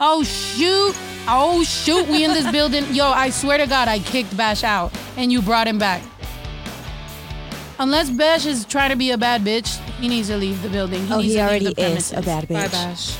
Oh shoot! Oh shoot! We in this building. Yo, I swear to God, I kicked Bash out, and you brought him back. Unless Bash is trying to be a bad bitch, he needs to leave the building. oh, needs he to leave already the is a premises. bad Bye, bitch. Bash.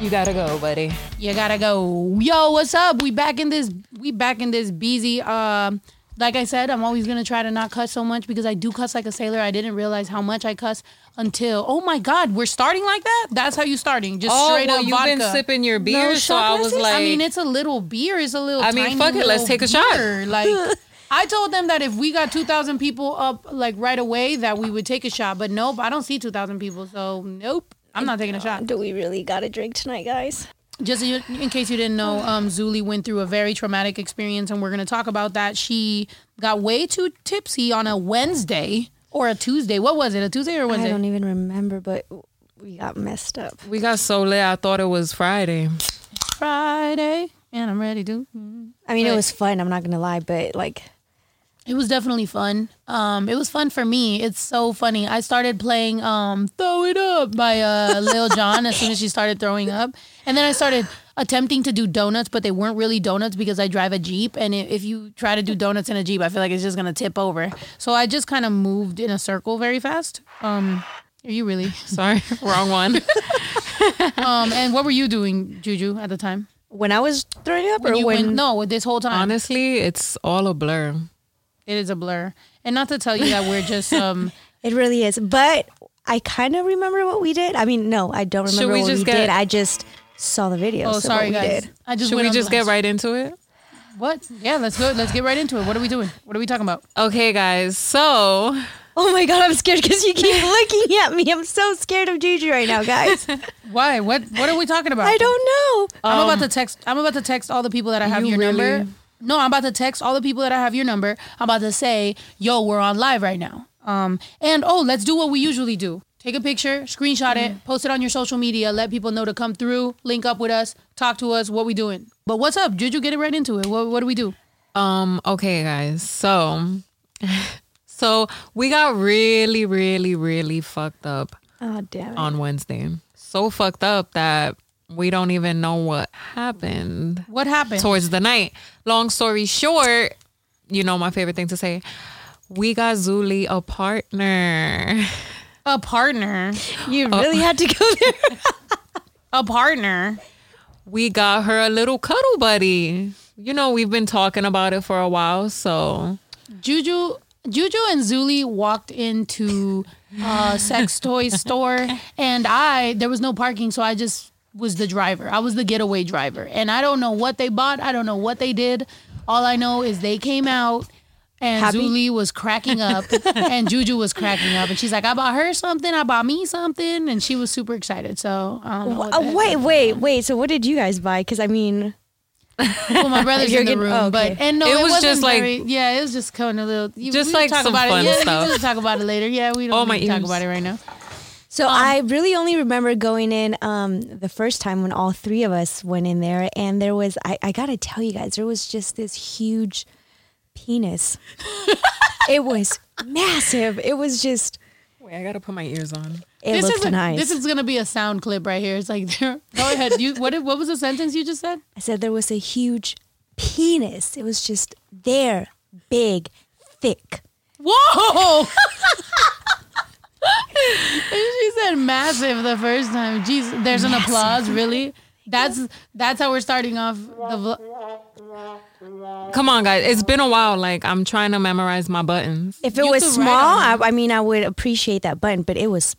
You gotta go, buddy. You gotta go. Yo, what's up? We back in this. We back in this busy. Um, like I said, I'm always gonna try to not cuss so much because I do cuss like a sailor. I didn't realize how much I cuss until. Oh my God, we're starting like that. That's how you starting. Just Oh, straight well, up you've vodka. been sipping your beer, so I was glasses? like, I mean, it's a little beer. It's a little. I mean, tiny fuck it, let's take a shot. beer. Like, I told them that if we got two thousand people up like right away, that we would take a shot. But nope, I don't see two thousand people, so nope, I'm not taking a shot. Do we really got to drink tonight, guys? Just in in case you didn't know, um, Zuli went through a very traumatic experience, and we're gonna talk about that. She got way too tipsy on a Wednesday or a Tuesday. What was it? A Tuesday or a I Wednesday? I don't even remember, but we got messed up. we got so lit, I thought it was Friday. Friday, and I'm ready to. I mean, it was fun. I'm not gonna lie, but like, It was definitely fun. Um, it was fun for me. It's so funny. I started playing um, "Throw It Up" by uh, Lil Jon as soon as she started throwing up, and then I started attempting to do donuts, but they weren't really donuts because I drive a jeep, and if you try to do donuts in a jeep, I feel like it's just gonna tip over. So I just kind of moved in a circle very fast. Um, are you really? Sorry, wrong one. Um, and what were you doing, Juju, at the time? when I was throwing up, When or when went, no, this whole time. Honestly, it's all a blur. It is a blur, and not to tell you that we're just um. it really is. But I kind of remember what we did. I mean, no, I don't remember we what just we get- did. I just saw the video. Oh, so sorry, what we guys. did. I just Should went we on just get blast. right into it? What? Yeah, let's go. Let's get right into it. What are we doing? What are we talking about? Okay, guys. So Oh my god, I'm scared because you keep looking at me. I'm so scared of Juju right now, guys. Why? What? What are we talking about? I don't know. I'm about to text. I'm about to text all the people that I have you your really- number. No, I'm about to text all the people that I have your number. I'm about to say, "Yo, we're on live right now." Um, and oh, let's do what we usually do. Take a picture, screenshot Mm. it, post it on your social media, let people know to come through, link up with us, talk to us, what we doing. But what's up, Juju? Get it right into it. What, what do we do? Um, okay, guys. So, so we got really, really, really fucked up Oh damn it. on Wednesday. So fucked up that we don't even know what happened What happened? towards the night. Long story short, you know my favorite thing to say. We got Zuli a partner. a partner. You really had to go there. A partner. We got her a little cuddle buddy. You know, we've been talking about it for a while, so Juju Juju and Zuli walked into a sex toy store and I there was no parking so I just was the driver. I was the getaway driver. And I don't know what they bought. I don't know what they did. All I know is they came out and Happy? Zuli was cracking up and Juju was cracking up and she's like, I bought her something, I bought me something, and she was super excited. So I don't know. What Uh, that- wait, wait, wait. So what did you guys buy? Because I mean, well, my brother's You're in the getting- room, oh, but and no, It it, was wasn't just like- yeah, it was just kind of a little, you- Just we like talk some about fun it. Yeah, stuff. We'll talk about it later. Yeah, we don't Oh, need my to talk about it right now. So I really only remember going in um, the first time when all three of us went in there, and there was I, I gotta tell you guys, there was just this huge penis. it was massive. It was just. wait, I gotta put my ears on. It this is a, nice. this is gonna be a sound clip right here. It's like, go ahead. You what? What was the sentence you just said? I said there was a huge penis. It was just there, big, thick. Whoa! she said massive the first time. Jeez, there's an applause. Really? That's that's how we're starting off the. Vlog. Come on, guys. It's been a while. Like I'm trying to memorize my buttons. If it You was small, I, I mean, I would appreciate that button, but it was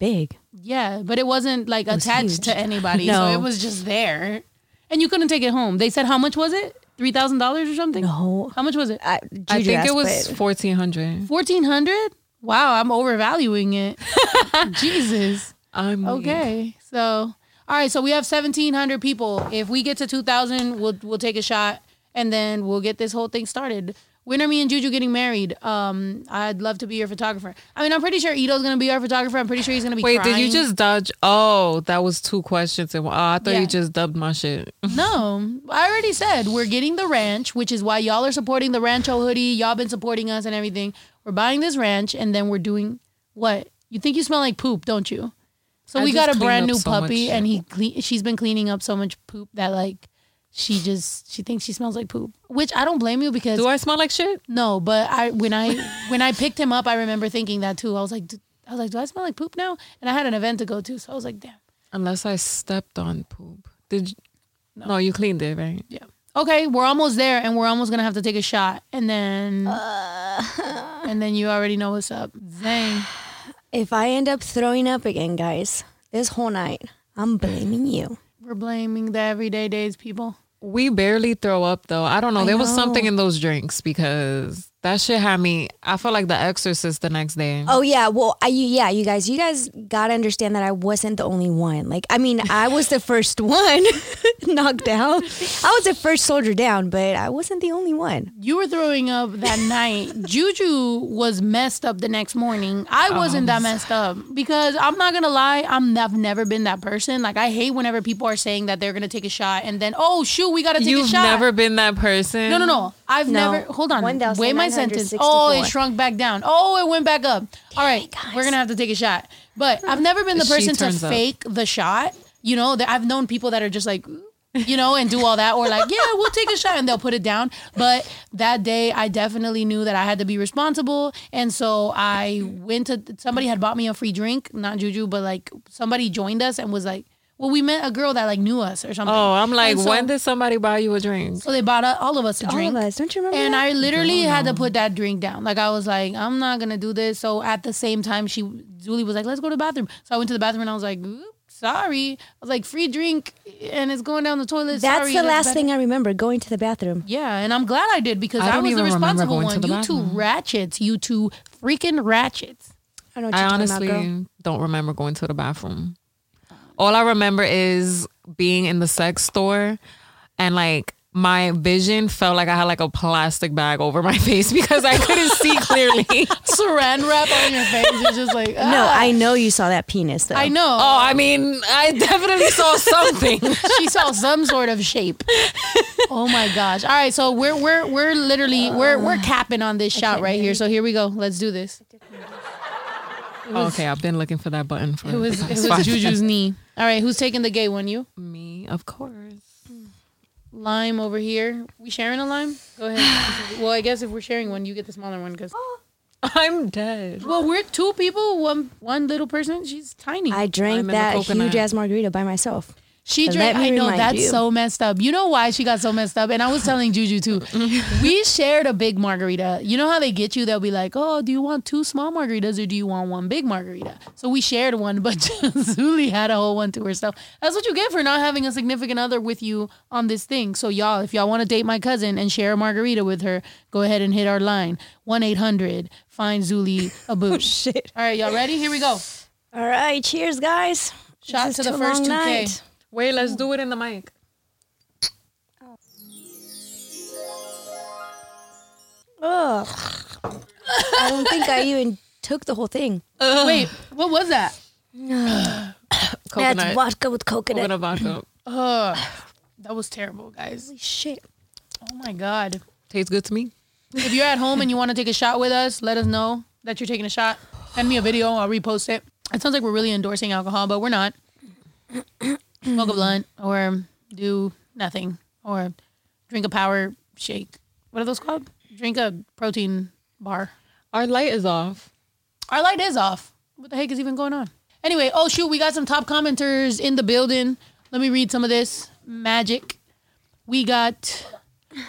big. Yeah, but it wasn't like was attached huge. to anybody, so No. it was just there, and you couldn't take it home. They said how much was it? Three thousand dollars or something? No, How much was it? I, I think it was but- fourteen hundred. Fourteen hundred. Wow, I'm overvaluing it. Jesus. I'm Okay, so all right, so we have seventeen hundred people. If we get to two thousand, we'll we'll take a shot, and then we'll get this whole thing started. When are me and Juju getting married? Um, I'd love to be your photographer. I mean, I'm pretty sure Ito's gonna be our photographer. I'm pretty sure he's gonna be. Wait, did you just dodge? Oh, that was two questions. And. Oh, I thought Yeah. you just dubbed my shit. No, I already said we're getting the ranch, which is why y'all are supporting the Rancho hoodie. Y'all been supporting us and everything. We're buying this ranch, and then we're doing what? You think you smell like poop, don't you? So I we got a brand new so puppy, and he cle- she's been cleaning up so much poop that like she just she thinks she smells like poop. Which I don't blame you because Do I smell like shit? no, but I when I when I picked him up, I remember thinking that too. I was like, "D- I was like, do I smell like poop now? And I had an event to go to, so I was like, damn. Unless I stepped on poop. Did you? No, you cleaned it, right? Yeah. Okay, we're almost there, and we're almost gonna have to take a shot, and then uh. and then you already know what's up. Zang. If I end up throwing up again, guys, this whole night, I'm blaming you. We're blaming the everyday days people. We barely throw up though. I don't know. I there was something in those drinks because that shit had me. I felt like the exorcist the next day. Oh yeah, well, I yeah, you guys, you guys gotta understand that I wasn't the only one. Like, I mean, I was the first one knocked out. I was the first soldier down, but I wasn't the only one. You were throwing up that night. Juju was messed up the next morning. I oh. wasn't that messed up because I'm not gonna lie. I'm I've never been that person. Like I hate whenever people are saying that they're gonna take a shot and then oh shoot we gotta take a shot. You've never been that person. No, no, no. I've No. never. Hold on. Wait, my sentence. Oh, it shrunk back down. Oh, it went back up. All right, we're gonna have to take a shot. But I've never been the She person to turns up. fake the shot. You know, that I've known people that are just like, you know, and do all that, or like, yeah, we'll take a shot, and they'll put it down. But that day, I definitely knew that I had to be responsible, and so I went to. Somebody had bought me a free drink, not Juju, but like somebody joined us and was like, well, we met a girl that like knew us or something. Oh, I'm like, so- when did somebody buy you a drink? So they bought uh, all of us a All drink. of us, don't you remember? And that? I literally had to put that drink down. Like I was like, I'm not gonna do this. So at the same time, she Julie was like, let's go to the bathroom. So I went to the bathroom and I was like, sorry. I was like, free drink, and it's going down the toilet. That's Sorry, the and last bad." thing I remember going to the bathroom. Yeah, and I'm glad I did because I I, was the responsible one. the You two ratchets. You two freaking ratchets. I don't know what I you're honestly about, girl. don't remember going to the bathroom. All I remember is being in the sex store and like my vision felt like I had like a plastic bag over my face because I couldn't see clearly. Saran wrap on your face. You're just like, No, ah. I know you saw that penis though. I know. Oh, I mean, I definitely saw something. she saw some sort of shape. Oh my gosh! All right, so we're we're we're literally we're we're capping on this shot right here. So here we go. Let's do this. Okay, I've been looking for that button for It was it was Juju's knee. All right, who's taking the gay one? You Me, of course. lime over here. We sharing a lime? Go ahead. well, I guess if we're sharing one, you get the smaller one because. Oh. I'm dead. Well, we're two people, one one little person. She's tiny. I drank I'm in the that coconut. huge ass margarita by myself. She drank. I know that's you. so messed up. You know why she got so messed up? And I was telling Juju too. we shared a big margarita. You know how they get you? They'll be like, "Oh, do you want two small margaritas or do you want one big margarita?" So we shared one, but Zuli had a whole one to herself. That's what you get for not having a significant other with you on this thing. So y'all, if y'all want to date my cousin and share a margarita with her, go ahead and hit our line one eight hundred. Find Zuli a booth. Oh, shit. All right, y'all ready? Here we go. All right, cheers, guys. Shot to the first 2K. Night. Wait, let's do it in the mic. Ugh. I don't think I even took the whole thing. Wait, what was that? Coconut. That's vodka with coconut. Coconut vodka. Ugh, that was terrible, guys. Holy shit. Oh my god. Tastes good to me. If you're at home and you want to take a shot with us, let us know that you're taking a shot. Send me a video. I'll repost it. It sounds like we're really endorsing alcohol, but we're not. Smoke a blunt or do nothing or drink a power shake. What are those called? Drink a protein bar. Our light is off. Our light is off. What the heck is even going on? Anyway, oh shoot, we got some top commenters in the building. Let me read some of this magic. We got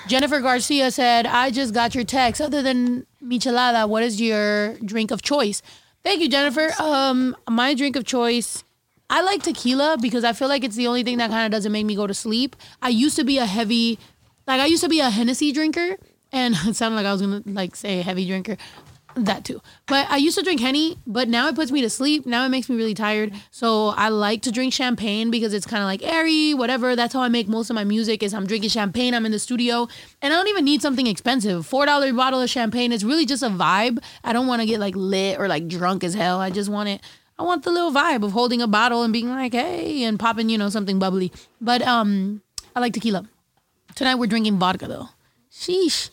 Jennifer Garcia said, I just got your text. Other than michelada, what is your drink of choice? Thank you, Jennifer. Um, my drink of choice, I like tequila because I feel like it's the only thing that kind of doesn't make me go to sleep. I used to be a heavy, like I used to be a Hennessy drinker, and it sounded like I was gonna like say heavy drinker. That too. But I used to drink Henny, but now it puts me to sleep. Now it makes me really tired. So I like to drink champagne because it's kind of like airy, whatever. That's how I make most of my music is I'm drinking champagne, I'm in the studio, and I don't even need something expensive. $4 bottle of champagne is really just a vibe. I don't want to get like lit or like drunk as hell. I just want it I want the little vibe of holding a bottle and being like, "Hey," and popping, you know, something bubbly. But um I like tequila. Tonight we're drinking vodka though. Sheesh.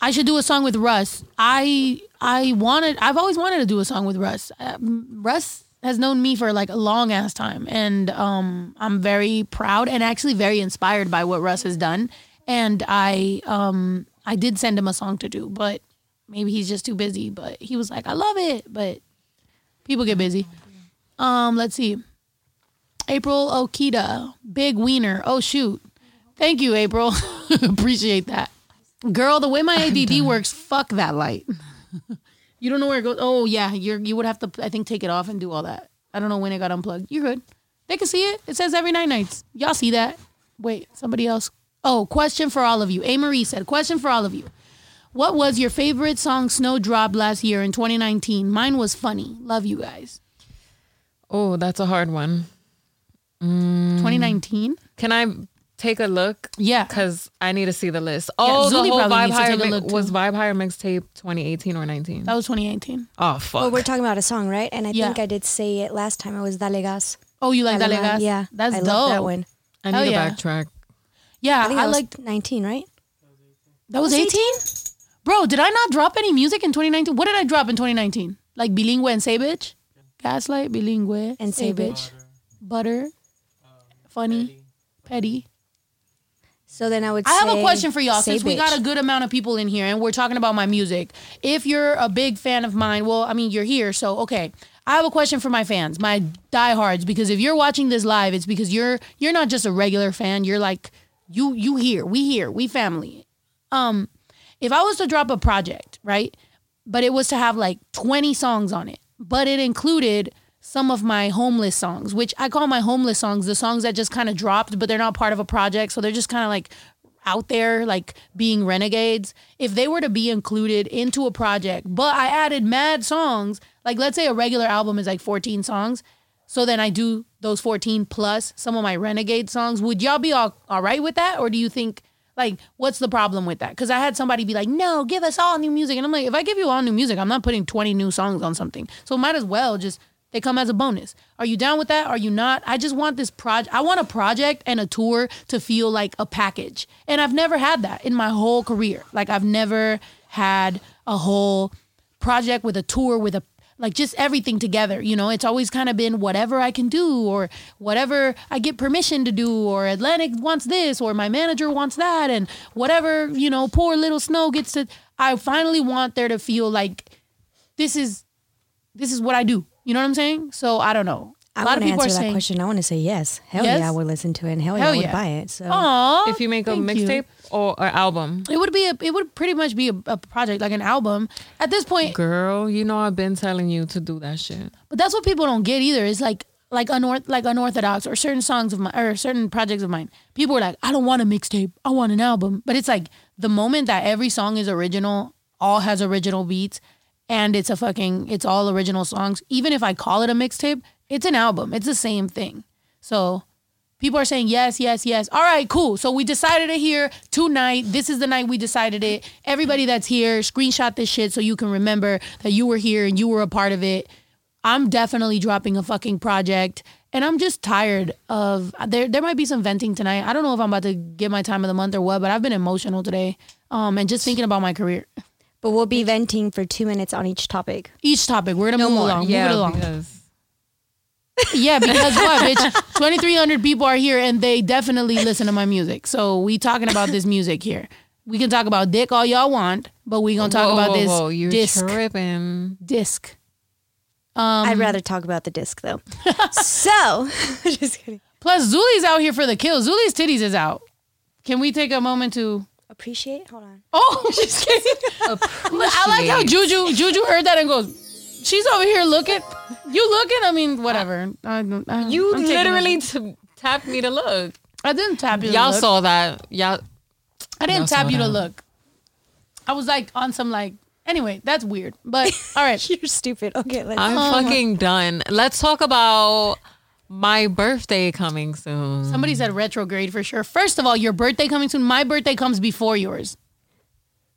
I should do a song with Russ. I I wanted. I've always wanted to do a song with Russ. Um, Russ has known me for like a long ass time, and um, I'm very proud and actually very inspired by what Russ has done. And I um, I did send him a song to do, but maybe he's just too busy. But he was like, I love it, but people get busy. Um, let's see. April Okita, big wiener. Oh shoot. Thank you, April. Appreciate that. Girl, the way my ADD works, fuck that light. you don't know where it goes. Oh yeah, you're you would have to I think take it off and do all that. I don't know when it got unplugged. You're good. They can see it. It says every night nights. Y'all see that? Wait, somebody else. Oh, question for all of you. A Marie said, question for all of you. What was your favorite song Snowdrop last year in 2019? Mine was funny. Love you guys. Oh, that's a hard one. Mm. 2019? Can I take a look? Yeah. Because I need to see the list. Oh, the Zuli whole probably Vibe Higher mi- was Vibe Higher mixtape 2018 or 19. That was 2018. Oh fuck. Well, we're talking about a song, right? And I Yeah. think I did say it last time. It was Dale Gas. Oh, you like Dale Dale Yeah, That's I dope. love that one. I hell need to yeah. backtrack. Yeah, I I, think was like 19, right? that was 18? Bro, did I not drop any music in 2019? What did I drop in 2019? Like Bilingüe and Say Bitch? Gaslight, Bilingüe, And Say Bitch. Butter, Funny, Petty. So then I would. I have a question for y'all since we got a good amount of people in here and we're talking about my music. If you're a big fan of mine, well, I mean, you're here, so okay. I have a question for my fans, my diehards, because if you're watching this live, it's because you're you're not just a regular fan. You're like you you here, we here, we family. Um, if I was to drop a project, right, but it was to have like 20 songs on it, but it included some of my homeless songs, which I call my homeless songs, the songs that just kind of dropped, but they're not part of a project, so they're just kind of like out there like being renegades. If they were to be included into a project but i added mad songs like let's say a regular album is like 14 songs so then i do those 14 plus some of my renegade songs would y'all be all, all right with that or do you think like what's the problem with that because i had somebody be like no give us all new music and i'm like if i give you all new music i'm not putting 20 new songs on something so might as well just they come as a bonus. Are you down with that? Are you not? I just want this project. I want a project and a tour to feel like a package. And I've never had that in my whole career. Like I've never had a whole project with a tour with a like just everything together. You know, it's always kind of been whatever I can do or whatever I get permission to do or Atlantic wants this or my manager wants that and whatever, you know, poor little snow gets to I finally want there to feel like this is this is what I do. You know what I'm saying? So I don't know. A I lot want of to people answer are that saying, question. I want to say yes. Hell Yes? yeah, I would listen to it, and hell, Hell yeah, I yeah. would buy it. So "Aw, If you make a mixtape or an album, it would be a, it would pretty much be a, a project like an album. At this point, girl, you know I've been telling you to do that shit. But that's what people don't get either. It's like like unorth like unorthodox or certain songs of mine or certain projects of mine. People are like, I don't want a mixtape. I want an album. But it's like the moment that every song is original, all has original beats, and it's a fucking it's all original songs. Even if I call it a mixtape, it's an album. It's the same thing. So people are saying yes, yes, yes. All right, cool. So we decided it here tonight. This is the night we decided it. Everybody that's here, screenshot this shit so you can remember that you were here and you were a part of it. I'm definitely dropping a fucking project. And I'm just tired of there there might be some venting tonight. I don't know if I'm about to get my time of the month or what, but I've been emotional today. Um and just thinking about my career. but we'll be venting for two minutes on each topic. Each topic, we're gonna No move more. along. move it yeah, along. because Yeah, because what, bitch? 2,300 people are here and they definitely listen to my music. So we talking about this music here. We can talk about dick all y'all want, but we gonna talk whoa, about whoa, this whoa, you're disc. tripping. disc. Um, I'd rather talk about the disc though. so, just kidding. Plus, Zuli's out here for the kill. Zuli's titties is out. Can we take a moment to? Appreciate. Hold on. Oh, just kidding. I like how Juju Juju heard that and goes. She's over here looking. You looking? I mean, whatever. I, don't- I, You I'm taking literally t- tapped me to look. I didn't tap you. Y'all look. saw that. Y'all. I didn't y'all tap saw you to that. look. I was like on some like. Anyway, that's weird. But all right. You're stupid. Okay, let's. I'm fucking done. Let's talk about my birthday coming soon. Somebody said retrograde for sure. First of all, your birthday coming soon. My birthday comes before yours.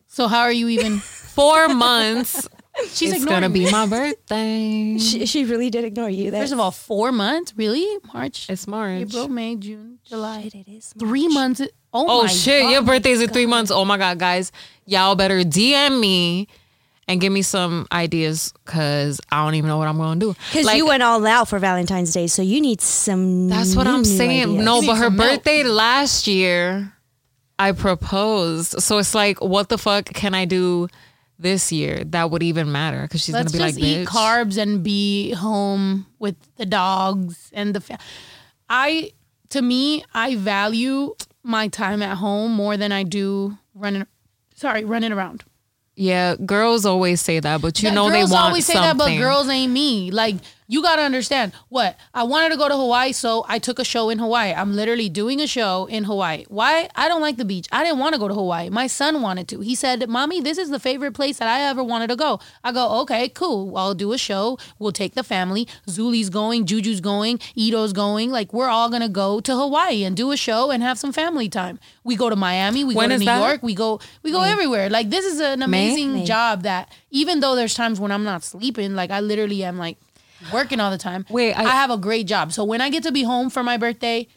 So how are you even? Four months. She's it's gonna me. be my birthday. she, she really did ignore you. That's, First of all, four months? Really? March, It's March. April, May, June, July. Shit, it is. Three months. Oh, Oh my shit, God. your birthday's in three months. Oh my god, guys. Y'all better DM me and give me some ideas because I don't even know what I'm going to do. Because Like, you went all out for Valentine's Day, so you need some. That's what new, I'm saying. ideas. No, but her some milk. birthday last year, I proposed. So it's like, what the fuck can I do this year that would even matter? Because she's Let's gonna be just like, eat carbs and be home with the dogs and the. Fa- I to me, I value my time at home more than I do running. Sorry, running around. Yeah, girls always say that, but you know they girls want always say something. that, but girls ain't me. Like you gotta understand what I wanted to go to Hawaii, so I took a show in Hawaii. I'm literally doing a show in Hawaii. Why? I don't like the beach. I didn't want to go to Hawaii. My son wanted to. He said, "Mommy, this is the favorite place that I ever wanted to go." I go, "Okay, cool. I'll do a show. We'll take the family. Zuli's going, Juju's going, Ito's going. Like we're all gonna go to Hawaii and do a show and have some family time. We go to Miami. We When go to New that? York. We go. We go mm. everywhere. Like this is an amazing May. job that even though there's times when I'm not sleeping, like I literally am like working all the time. Wait, I, I- have a great job. So when I get to be home for my birthday,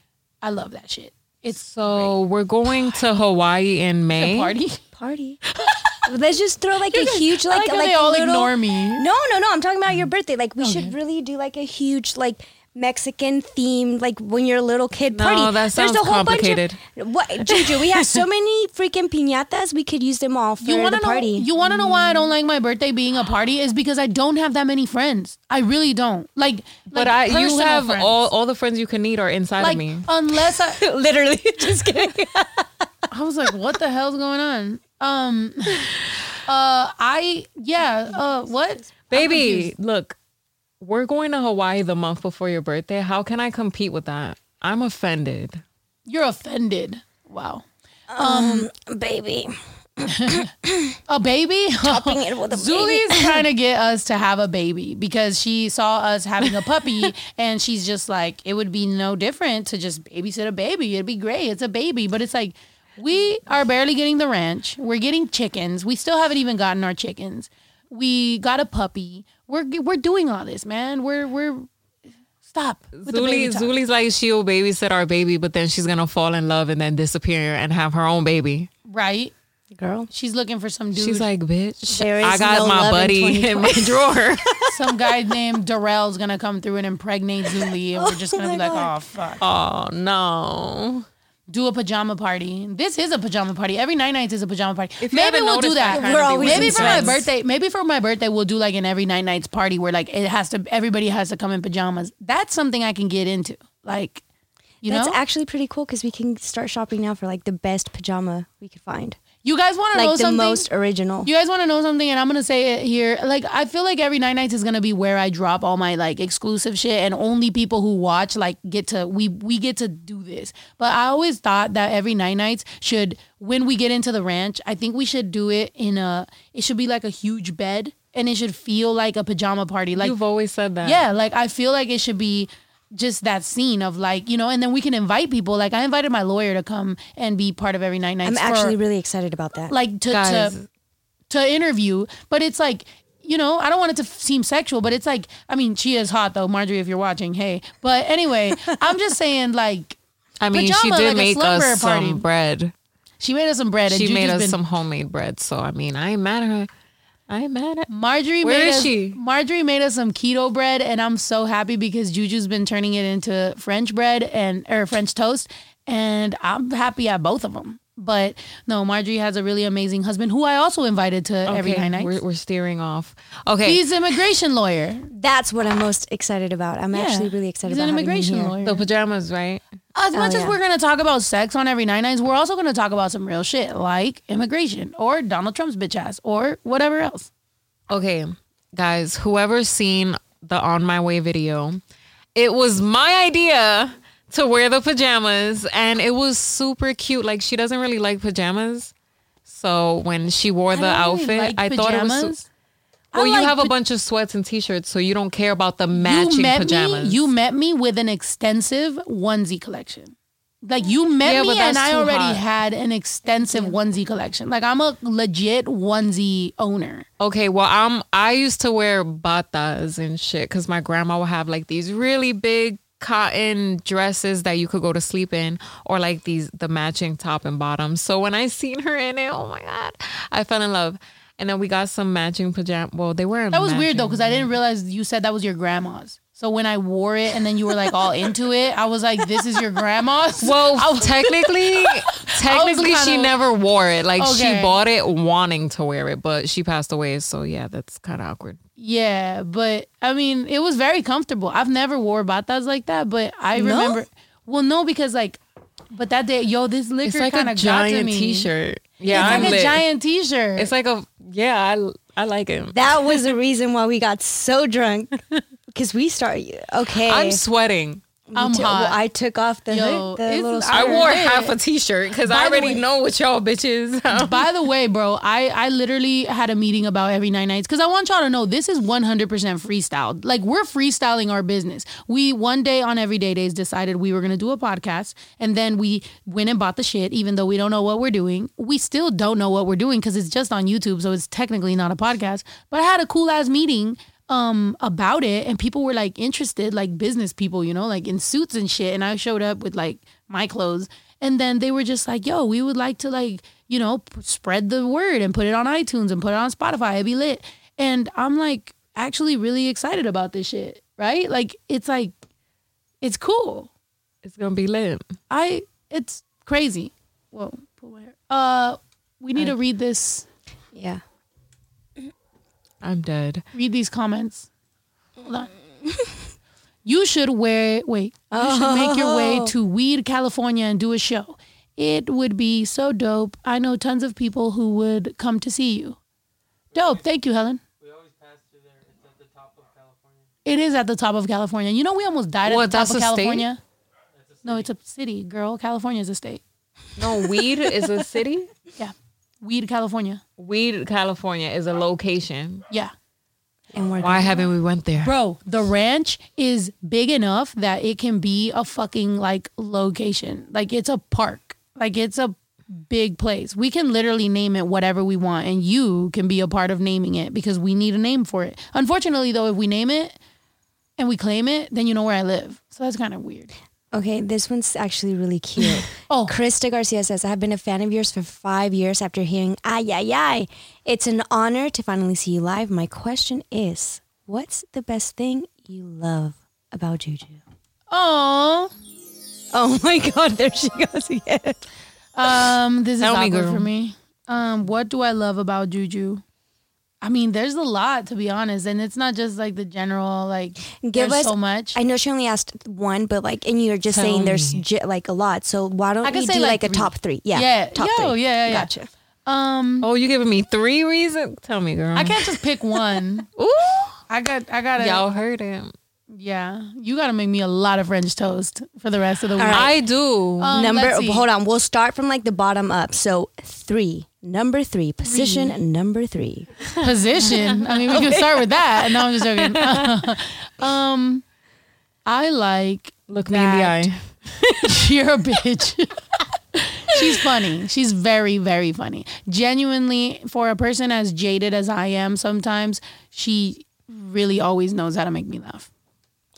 I love that shit. It's so we're going to Hawaii in a May. party. party. Let's just throw like a huge I like like like they all little- ignore me. No, no, no. I'm talking about your birthday. Like we oh, should really do like a huge like Mexican themed like when you're a little kid No, party. that sounds complicated. Bunch of, what Juju? We have so many freaking piñatas. We could use them all for You want the to know? party. You want to know why I don't like my birthday being a party? Is because I don't have that many friends. I really don't. Like, But like I, you have friends. all, all the friends you can need are inside like of me. unless I Literally, just kidding. I was like, what the hell's going on? Um, uh, I yeah. Uh, what? Baby, look, we're going to Hawaii the month before your birthday. How can I compete with that? I'm offended. you're offended. Wow. Um, um, baby, A baby? topping it with a baby. Zuli's trying to get us to have a baby because she saw us having a puppy and she's just like, it would be no different to just babysit a baby. It'd be great. It's a baby. But it's like, we are barely getting the ranch. We're getting chickens. We still haven't even gotten our chickens. We got a puppy. We're we're doing all this, man. We're we're stop. with the baby Zuli. Zuli's like she'll babysit our baby, but then she's gonna fall in love and then disappear and have her own baby. right? girl. She's looking for some dude. She's like, bitch, There is I got no my love in buddy in, my drawer. some guy named Darrell's gonna come through and impregnate Zuli, and we're just gonna oh my be like, oh, God. oh fuck. oh no. Do a pajama party. This is a pajama party. Every night nights is a pajama party. If maybe we'll do that. always Maybe for my birthday, maybe for my birthday, we'll do like an every night nights party where like it has to, everybody has to come in pajamas. That's something I can get into. Like, you That's know, actually pretty cool because we can start shopping now for like the best pajama we could find, you guys want to know something? like the something? most original. You guys want to know something, and I'm gonna say it here. Like, I feel like every night nights is gonna be where I drop all my like exclusive shit, and only people who watch like get to we we get to do this. But I always thought that every night nights should when we get into the ranch, I think we should do it in a. It should be like a huge bed, and it should feel like a pajama party. Like You've always said that. yeah, like I feel like it should be just that scene of like you know, and then we can invite people. Like I invited my lawyer to come and be part of every night nights. I'm for- actually really excited about that. like to Guys. to to interview, but it's like you know, I don't want it to f- seem sexual, but it's like I mean, she is hot though, Marjorie. If you're watching, hey. But anyway, I'm just saying, like I mean, she Pajama, did like a make slumber us party. some bread. she made us some bread, and She made Juju's us been- some homemade bread. So I mean, I ain't mad at her. I ain't mad at. Marjorie Where made is us, she? Marjorie made us some keto bread, and I'm so happy because Juju's been turning it into French bread and or French toast, and I'm happy at both of them. But no, Marjorie has a really amazing husband who I also invited to every Okay, night night. we're, we're steering off. Okay, He's an immigration lawyer. That's what I'm most excited about. I'm actually really excited He's about an having him immigration here. lawyer. the pajamas, right? As much oh, as yeah. we're going to talk about sex on every Nine Nines, we're also going to talk about some real shit like immigration or Donald Trump's bitch ass or whatever else. Okay, guys, whoever's seen the On My Way video, it was my idea to wear the pajamas and it was super cute. Like she doesn't really like pajamas. So when she wore the really outfit, like I thought it was Well, you have a bunch of sweats and t-shirts, so you don't care about the matching you met pajamas. Me, you met me with an extensive onesie collection. Like you met Yeah, me and I already hot. had an extensive onesie collection. Like I'm a legit onesie owner. Okay, well, I'm I used to wear batas and shit because my grandma would have like these really big cotton dresses that you could go to sleep in, or like these the matching top and bottom. So when I seen her in it, oh my god, I fell in love. And then we got some matching pajama. Well, they weren't. That was weird though because I didn't realize you said that was your grandma's. So when I wore it and then you were like all into it, I was like, "This is your grandma's." Well, was- technically, technically, she kinda- never wore it. Like Okay. she bought it wanting to wear it, but she passed away. So yeah, that's kind of awkward. Yeah, but I mean, it was very comfortable. I've never wore batas like that, but I No? remember. Well, no, because like, but that day, yo, this liquor It's like kind a of got to giant me. T-shirt. Yeah, It's I'm like lit. a giant T-shirt. It's like a yeah. I I like it. That was the reason why we got so drunk. Because we started. Okay. I'm sweating. I'm T- hot. well, I took off the, Yo, hood, the little. I I wore half a T-shirt because I already way- know what y'all bitches. By the way, bro, I I literally had a meeting about every nine nights because I want y'all to know this is 100% freestyle. Like we're freestyling our business. We one day on Everyday Days decided we were gonna do a podcast, and then we went and bought the shit. Even though we don't know what we're doing, we still don't know what we're doing because it's just on YouTube, so it's technically not a podcast. But I had a cool ass meeting um about it and people were like interested like business people you know like in suits and shit and i showed up with like my clothes and then they were just like yo we would like to like you know p- spread the word and put it on itunes and put it on spotify it'd be lit and i'm like actually really excited about this shit right like it's like it's cool it's gonna be lit. i it's crazy whoa pull my hair. uh we need to read this Yeah. I'm dead. read these comments. Hold on. you should wear wait. You should make your way oh. to Weed, California and do a show. It would be so dope. I know tons of people who would come to see you. Dope. Thank you, Helen. We always pass through there. It's at the top of California. It is at the top of California. You know we almost died What, at the top that's of a state? California. No, it's a city, girl. California is a state. No, weed is a city. Yeah. Weed, California. Weed, California is a location. Yeah. And we're Why haven't we went there? Bro, the ranch is big enough that it can be a fucking like location. Like it's a park. Like it's a big place. We can literally name it whatever we want and you can be a part of naming it because we need a name for it. Unfortunately though, if we name it and we claim it, then you know where I live. So that's kind of weird. Okay, this one's actually really cute. Oh. Krista Garcia says, I have been a fan of yours for five years after hearing Ay, ay, ay. It's an honor to finally see you live. My question is, what's the best thing you love about Juju? Oh, Oh my God, there she goes again. um, this is awkward girl. for me. Um, what do I love about Juju? I mean, there's a lot to be honest, and it's not just like the general like. Give us so much. I know she only asked one, but like, and you're just Tell saying there's j- like a lot. So why don't I can you say, do like, like, a top three? Yeah. Yeah. Top Yo, three. yeah, yeah, yeah. Gotcha. um, Oh, you giving me three reasons? Tell me, girl. I can't just pick one. Ooh, I got, I gotta, y'all heard it. Yeah. You gotta make me a lot of French toast for the rest of the week. right. I do. Um, Number, hold on. We'll start from like the bottom up. So three. Number three. Position number three. Position. I mean, we can start with that. No, I'm just joking. um, I like. Look me in the eye. You're a bitch. She's funny. She's very, very funny. Genuinely, for a person as jaded as I am, sometimes she really always knows how to make me laugh.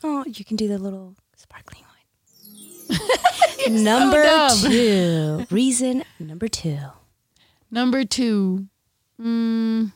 Oh, you can do the little sparkling one. number dumb. two. Reason number two. Number two, mm,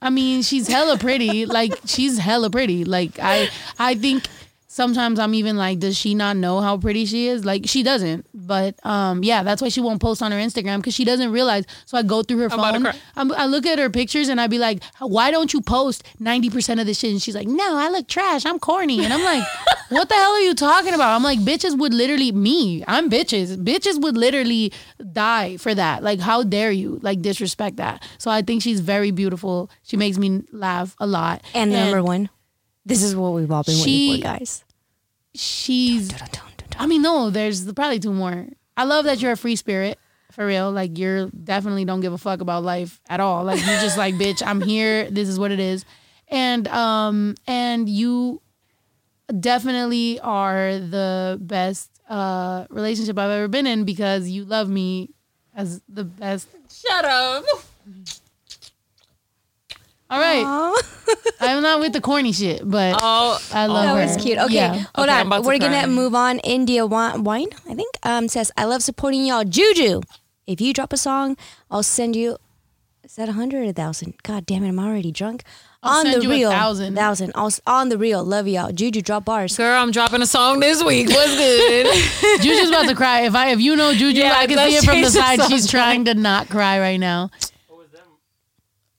I mean, she's hella pretty. like she's hella pretty. Like I, I think sometimes I'm even like, does she not know how pretty she is? Like she doesn't. But um, yeah, that's why she won't post on her Instagram because she doesn't realize. So I go through her about to phone. I'm, I look at her pictures and I'd be like, why don't you post ninety percent of this shit? And she's like, no, I look trash. I'm corny. And I'm like, what the hell are you talking about? I'm like, bitches would literally me. I'm bitches. Bitches would literally die for that. Like, how dare you like disrespect that? So I think she's very beautiful. She makes me laugh a lot. And, number one. This is what we've all been She- waiting for, guys. she's. Dun, dun, dun, dun. I mean, no, there's probably two more. I love that you're a free spirit. For real. Like you're definitely don't give a fuck about life at all. Like you're just like, bitch, I'm here. This is what it is. And um and you definitely are the best uh relationship I've ever been in because you love me as the best. Shut up. All right. I'm not with the corny shit, but Oh, I love That her. was cute. Okay, Yeah. hold Okay, I'm on. to We're gonna move on. India Wi- Wine, I think, um, says, "I love supporting y'all." Juju, if you drop a song, I'll send you Is that a hundred or a thousand? God damn it, I'm already drunk. I'll on send the you a real, thousand. thousand. I'll- On the real, love y'all. Juju, drop bars. Girl, I'm dropping a song this week. What's good? Juju's about to cry. If I if you know Juju, Yeah, I can let's see it from the change the side. She's trying to not cry right now.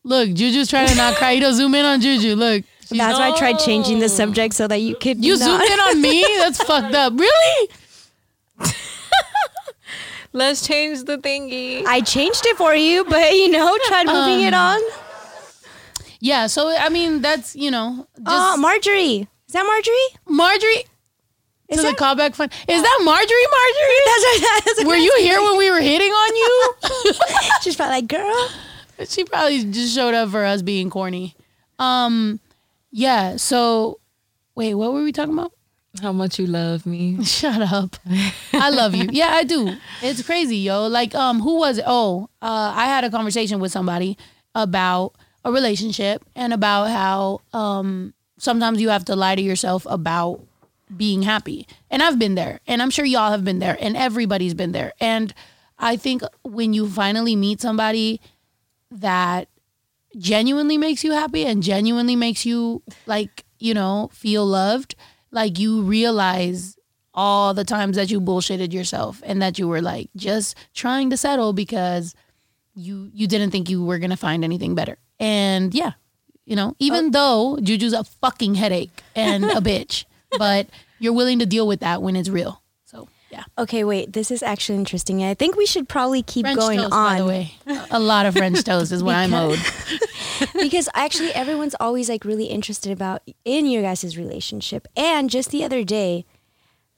What was them? Look, Juju's trying to not cry. You don't zoom in on Juju. Look. She's- That's why I tried changing the subject so that you could. you not- zoomed in on me? That's fucked up. Really? Let's change the thingy. I changed it for you, but you know, tried moving it Um, on. Yeah. So I mean, that's you know, just Oh, Marjorie. Is that Marjorie? Marjorie Is to that? the callback fun. Is that Marjorie? Marjorie? That's what, that's what Were you here when we were hitting on you? She's probably like, girl. She probably just showed up for us being corny. Um, yeah. So, wait, what were we talking about? How much you love me. Shut up. I love you. Yeah, I do. It's crazy, yo. Like, um, who was it? Oh, uh, I had a conversation with somebody about a relationship and about how um sometimes you have to lie to yourself about being happy. And I've been there, and I'm sure y'all have been there, and everybody's been there. And I think when you finally meet somebody that genuinely makes you happy and genuinely makes you like, you know, feel loved, like you realize all the times that you bullshitted yourself and that you were like just trying to settle because you you didn't think you were going to find anything better. And yeah, you know, even uh, though Juju's a fucking headache and a bitch, but you're willing to deal with that when it's real. So, yeah. Okay, wait. This is actually interesting. I think we should probably keep French going toast, on by the way. A lot of French toast is what I'm owed. because actually everyone's always like really interested about in your guys' relationship. And just the other day,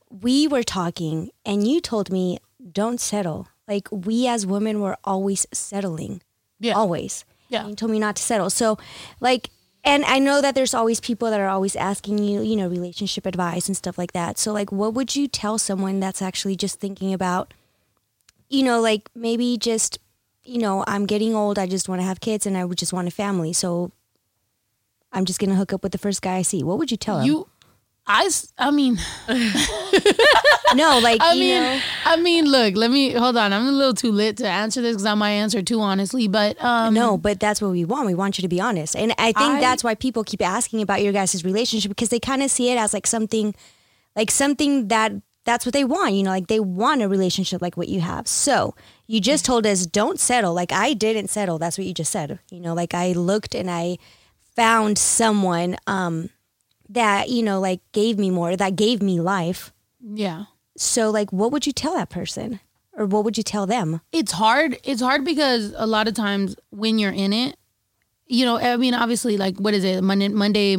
we were talking and you told me don't settle. Like we as women were always settling. Yeah. Always. Yeah. And you told me not to settle. So like and I know that there's always people that are always asking you, you know, relationship advice and stuff like that. So like what would you tell someone that's actually just thinking about you know, like maybe just you know, I'm getting old, I just want to have kids and I would just want a family. So I'm just going to hook up with the first guy I see. What would you tell him? You I, I mean, no, like I you mean, know, I mean, look, let me hold on. I'm a little too lit to answer this because I might answer too honestly, but um, no, but that's what we want. We want you to be honest. And I think I- that's why people keep asking about your guys' relationship because they kind of see it as like something like something that that's what they want, you know, like they want a relationship like what you have. So, you just told us don't settle. Like I didn't settle. That's what you just said. You know, like I looked and I found someone um that, you know, like gave me more, that gave me life. yeah. So, like what would you tell that person? Or what would you tell them? it's hard it's hard because a lot of times when you're in it you know i mean obviously like what is it monday monday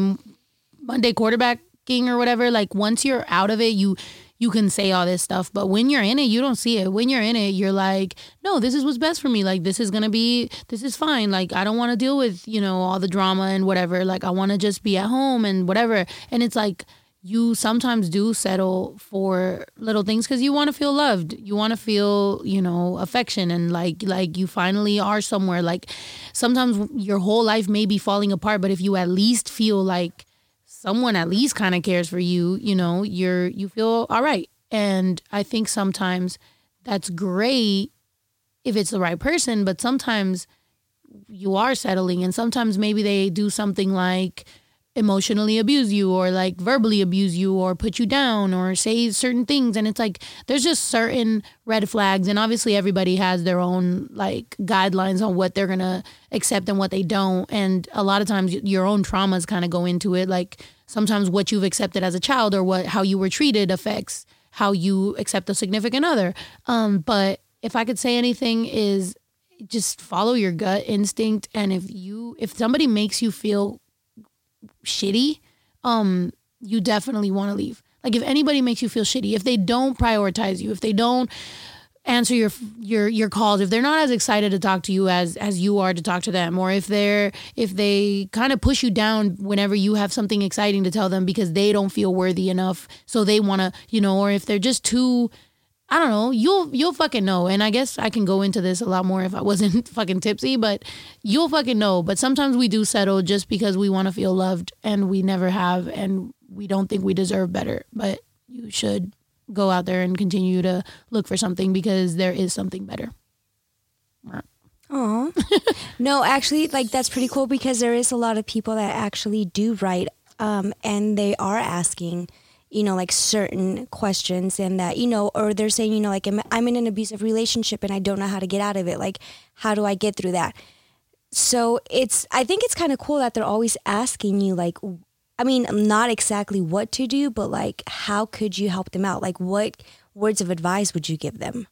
monday quarterbacking or whatever like once you're out of it you you can say all this stuff but when you're in it you don't see it. When you're in it you're like no this is what's best for me. Like this is gonna be this is fine. Like i don't want to deal with you know all the drama and whatever. Like i want to just be at home and whatever. And it's like you sometimes do settle for little things because you want to feel loved. You want to feel you know affection and like like you finally are somewhere. Like sometimes your whole life may be falling apart but if you at least feel like someone at least kind of cares for you you know you're you feel all right. And i think sometimes that's great if it's the right person but sometimes you are settling and sometimes maybe they do something like emotionally abuse you or like verbally abuse you or put you down or say certain things. And it's like there's just certain red flags. And obviously everybody has their own like guidelines on what they're going to accept and what they don't. And a lot of times your own traumas kind of go into it. Like sometimes what you've accepted as a child or what how you were treated affects how you accept a significant other. Um but if i could say anything is just follow your gut instinct. And if you if somebody makes you feel shitty, um, you definitely want to leave. Like if anybody makes you feel shitty, if they don't prioritize you, if they don't answer your your your calls, if they're not as excited to talk to you as as you are to talk to them, or if they're if they kind of push you down whenever you have something exciting to tell them because they don't feel worthy enough, so they want to, you know, or if they're just too I don't know. You'll you'll fucking know. And I guess I can go into this a lot more if I wasn't fucking tipsy, but you'll fucking know. But sometimes we do settle just because we want to feel loved and we never have and we don't think we deserve better. But you should go out there and continue to look for something because there is something better. Aw. no, actually, like that's pretty cool because there is a lot of people that actually do write, um, and they are asking, you know, like certain questions, and that you know, or they're saying, you know, like I'm, in an abusive relationship and I don't know how to get out of it. Like, how do I get through that? So it's, I think it's kind of cool that they're always asking you, like, I mean, not exactly what to do, but like, how could you help them out? Like, what words of advice would you give them?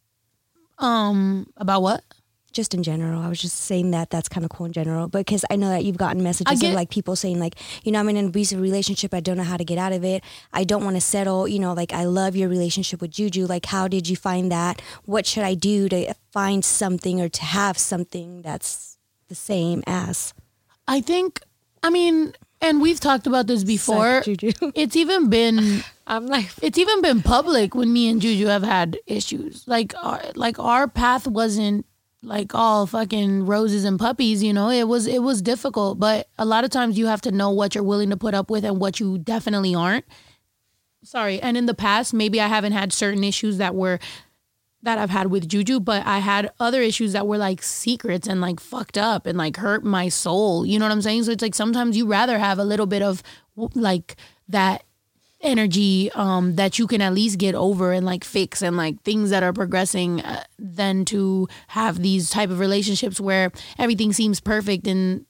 Um, about what? Just in general. I was just saying that that's kind of cool in general because I know that you've gotten messages get- of like people saying like, you know, I'm in an abusive relationship. I don't know how to get out of it. I don't want to settle. You know, like I love your relationship with Juju. Like, how did you find that? What should I do to find something or to have something that's the same as I think, I mean, and we've talked about this before. Suck, Juju? It's even been I'm like, it's even been public when me and Juju have had issues. Like our like our path wasn't like all fucking roses and puppies, you know. It was it was difficult, but a lot of times you have to know what you're willing to put up with and what you definitely aren't. Sorry. And in the past, maybe I haven't had certain issues that were that I've had with Juju, but I had other issues that were like secrets and like fucked up and like hurt my soul. You know what I'm saying? So it's like sometimes you rather have a little bit of like that energy um that you can at least get over and like fix and like things that are progressing uh, than to have these type of relationships where everything seems perfect in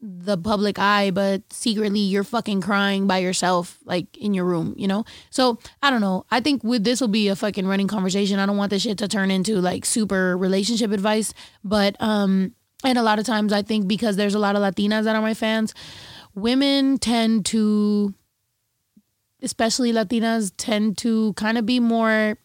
the public eye but secretly you're fucking crying by yourself like in your room you know? So i don't know. I think with this will be a fucking running conversation. I don't want this shit to turn into like super relationship advice but um and a lot of times i think because there's a lot of latinas that are my fans women tend to especially Latinas tend to kind of be more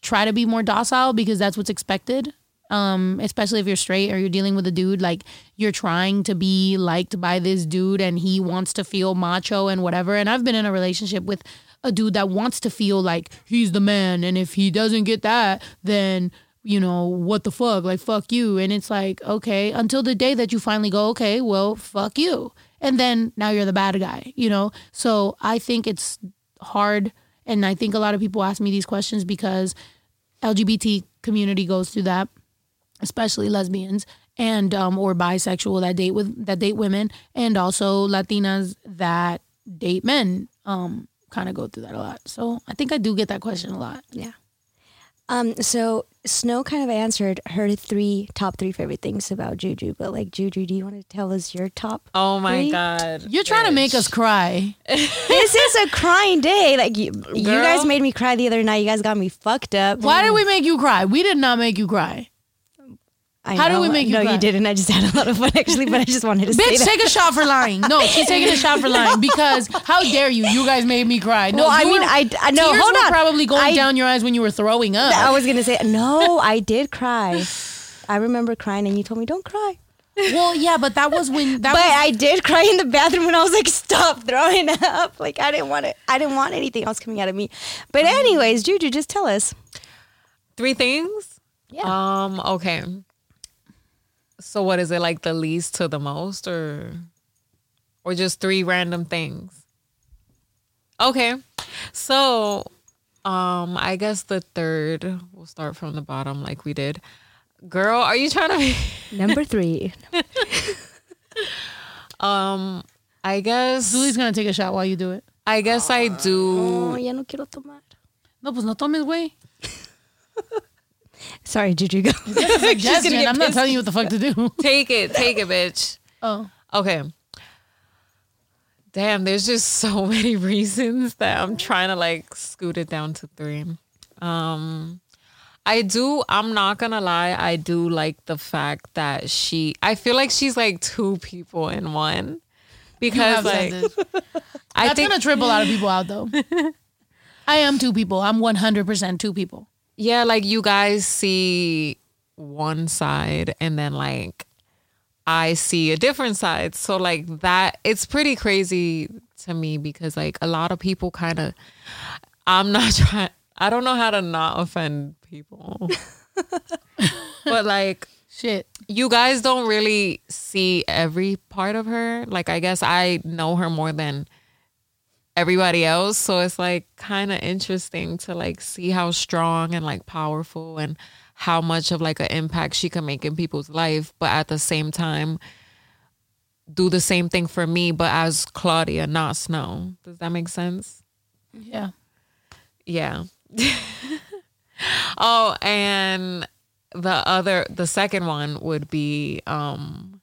try to be more docile because that's what's expected. Um, especially if you're straight or you're dealing with a dude, like you're trying to be liked by this dude and he wants to feel macho and whatever. And I've been in a relationship with a dude that wants to feel like he's the man. And if he doesn't get that, then you know, what the fuck? Like, fuck you. And it's like, okay, until the day that you finally go, okay, well, fuck you. And then now you're the bad guy, you know? So I think it's hard. And I think a lot of people ask me these questions because LGBT community goes through that, especially lesbians and um, or bisexual that date with that date women, and also Latinas that date men. Um, kind of go through that a lot. So I think I do get that question a lot. Yeah. Um, so Snow kind of answered her three top three favorite things about Juju, but like Juju, do you want to tell us your top? oh my Three? god, You're trying to make us cry. this is a crying day. Like you, you guys made me cry the other night. You guys got me fucked up. Why did we make you cry? We did not make you cry. I How did know. we make you No, cry? you didn't. I just had a lot of fun actually, but I just wanted to say Bitch, that. take a shot for lying. No, she's taking a shot for lying because how dare you? You guys made me cry. No, Well, I mean, were- I- I- no, tears hold were on. probably going I- down your eyes when you were throwing up. I was gonna say no. I did cry. I remember crying, and you told me don't cry. well, yeah, but that was when that But was, I did cry in the bathroom when I was like, "Stop throwing up!" Like I didn't want it. I didn't want anything else coming out of me. But anyways, Juju, just tell us. three things. Yeah. Um. Okay. So what is it like the least to the most, or or just three random things? Okay. So, um, I guess the third. We'll start from the bottom, like we did. Girl, are you trying to? Be, Number three. um, I guess. Julie's gonna take a shot while you do it. I guess I Oh, do. ya no quiero tomar. No, pues no tomes, güey. Sorry, Juju. Go. I'm not telling you what the fuck to do. Take it, take it, bitch. Oh, Okay. Damn, there's just so many reasons that I'm trying to like scoot it down to three. Um I do, I'm not gonna lie, I do like the fact that she I feel like she's like two people in one. Because like. I That's think gonna trip a lot of people out though. I am two people. I'm 100% two people. Yeah, like you guys see one side and then like I see a different side. So like that it's pretty crazy to me because like a lot of people kind of I'm not trying I don't know how to not offend people. but like Shit. you guys don't really see every part of her. Like I guess I know her more than everybody else. So it's like kind of interesting to like see how strong and like powerful and how much of like an impact she can make in people's life, but at the same time do the same thing for me, but as Claudia, not Snow. Does that make sense? Yeah. Yeah. oh, and the other the second one would be um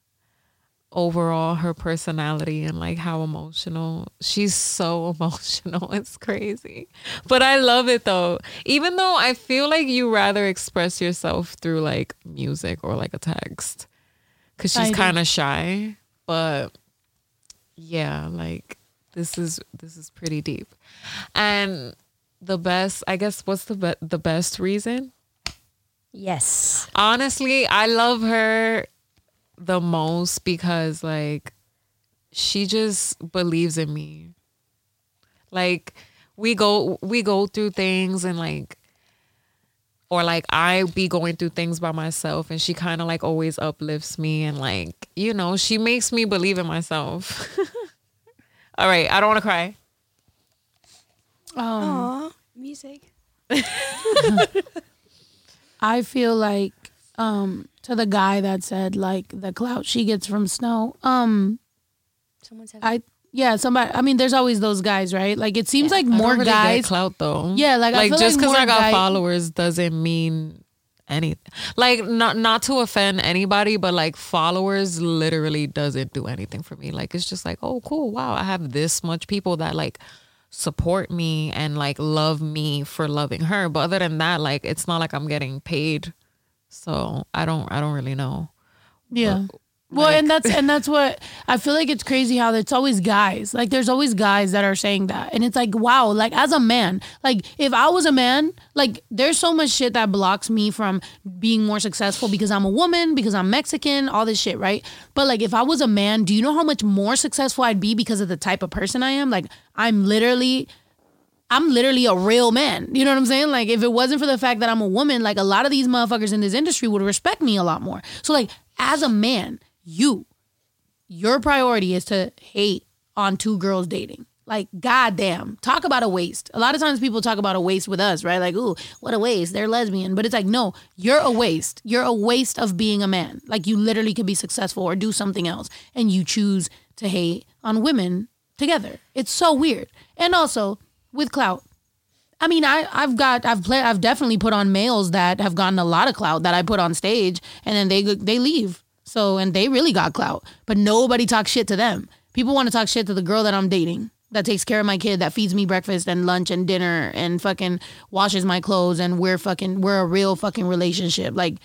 overall her personality and like how emotional she's so emotional it's crazy. But i love it though. Even though i feel like you rather express yourself through like music or like a text because she's kind of shy but yeah like this is this is pretty deep. And the best i guess what's the be- the best reason? Yes. honestly i love her the most because like she just believes in me. Like we go we go through things and like or like i be going through things by myself and she kind of like always uplifts me and like you know she makes me believe in myself. All right i don't want to cry. Um, Aw, music. I feel like um to the guy that said like the clout she gets from snow. Um Someone said I yeah, somebody I mean there's always those guys, right? Like it seems like I don't more really get guys clout though. Yeah, like, I like feel just because more i got guy- followers doesn't mean anything like not not to offend anybody but like followers literally doesn't do anything for me. Like it's just like oh cool wow i have this much people that like support me and like love me for loving her. But other than that like it's not like i'm getting paid so i don't i don't really know Yeah. Well, and that's and that's what I feel like it's crazy how it's always guys. Like there's always guys that are saying that. And it's like, wow, like as a man, like if I was a man, like there's so much shit that blocks me from being more successful because I'm a woman, because I'm Mexican, all this shit, right? But like if I was a man, do you know how much more successful I'd be because of the type of person I am? Like I'm literally I'm literally a real man. You know what I'm saying? Like if it wasn't for the fact that I'm a woman, like a lot of these motherfuckers in this industry would respect me a lot more. So like as a man, you your priority is to hate on two girls dating. Like goddamn, talk about a waste. A lot of times people talk about a waste with us, right? Like, ooh, what a waste. They're lesbian, but it's like, no, you're a waste. You're a waste of being a man. Like you literally could be successful or do something else, and you choose to hate on women together. It's so weird. And also with clout, I mean, I I've got I've played I've definitely put on males that have gotten a lot of clout that I put on stage, and then they they leave. So and they really got clout, but nobody talks shit to them. People want to talk shit to the girl that I'm dating that takes care of my kid, that feeds me breakfast and lunch and dinner, and fucking washes my clothes, and we're fucking we're a real fucking relationship. Like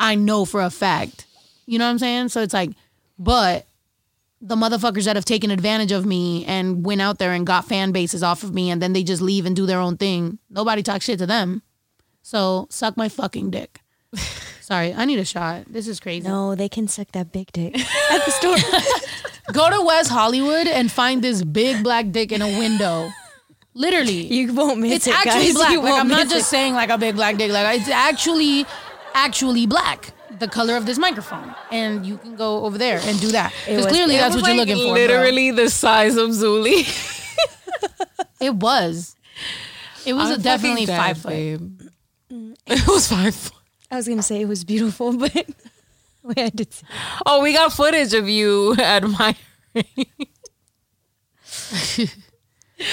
I know for a fact, you know what I'm saying? So it's like, but the motherfuckers that have taken advantage of me and went out there and got fan bases off of me and then they just leave and do their own thing. Nobody talks shit to them. So suck my fucking dick. Sorry, I need a shot. This is crazy. No, they can suck that big dick at the store. Go to West Hollywood and find this big black dick in a window. Literally. you won't miss it's it, actually guys. black. You Like I'm not just it. saying like a big black dick. Like it's actually actually black. The color of this microphone. And you can go over there and do that. Because clearly that's was what you're looking for. bro. literally the size of zuli It was. It was a definitely fucking five dead, foot. it was five foot. I was gonna say it was beautiful, but wait, I did. Say. Oh, we got footage of you admiring.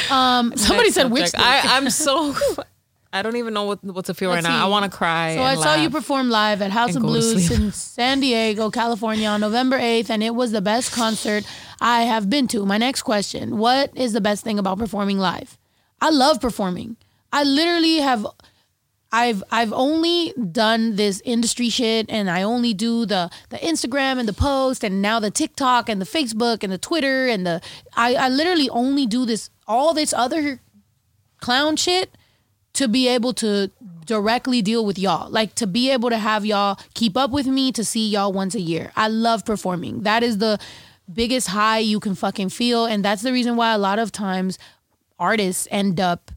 Um, somebody Next said which. I, I'm so. I don't even know what what to feel Let's right now. I want to cry. So I saw you perform live at House of Blues in San Diego, California on November 8th, and it was the best concert I have been to. My next question What is the best thing about performing live? I love performing. I literally have. I've I've only done this industry shit and I only do the the Instagram and the post and now the TikTok and the Facebook and the Twitter and the I, I literally only do this all this other clown shit to be able to directly deal with y'all. Like to be able to have y'all keep up with me to see y'all once a year. I love performing. That is the biggest high you can fucking feel. And that's the reason why a lot of times artists end up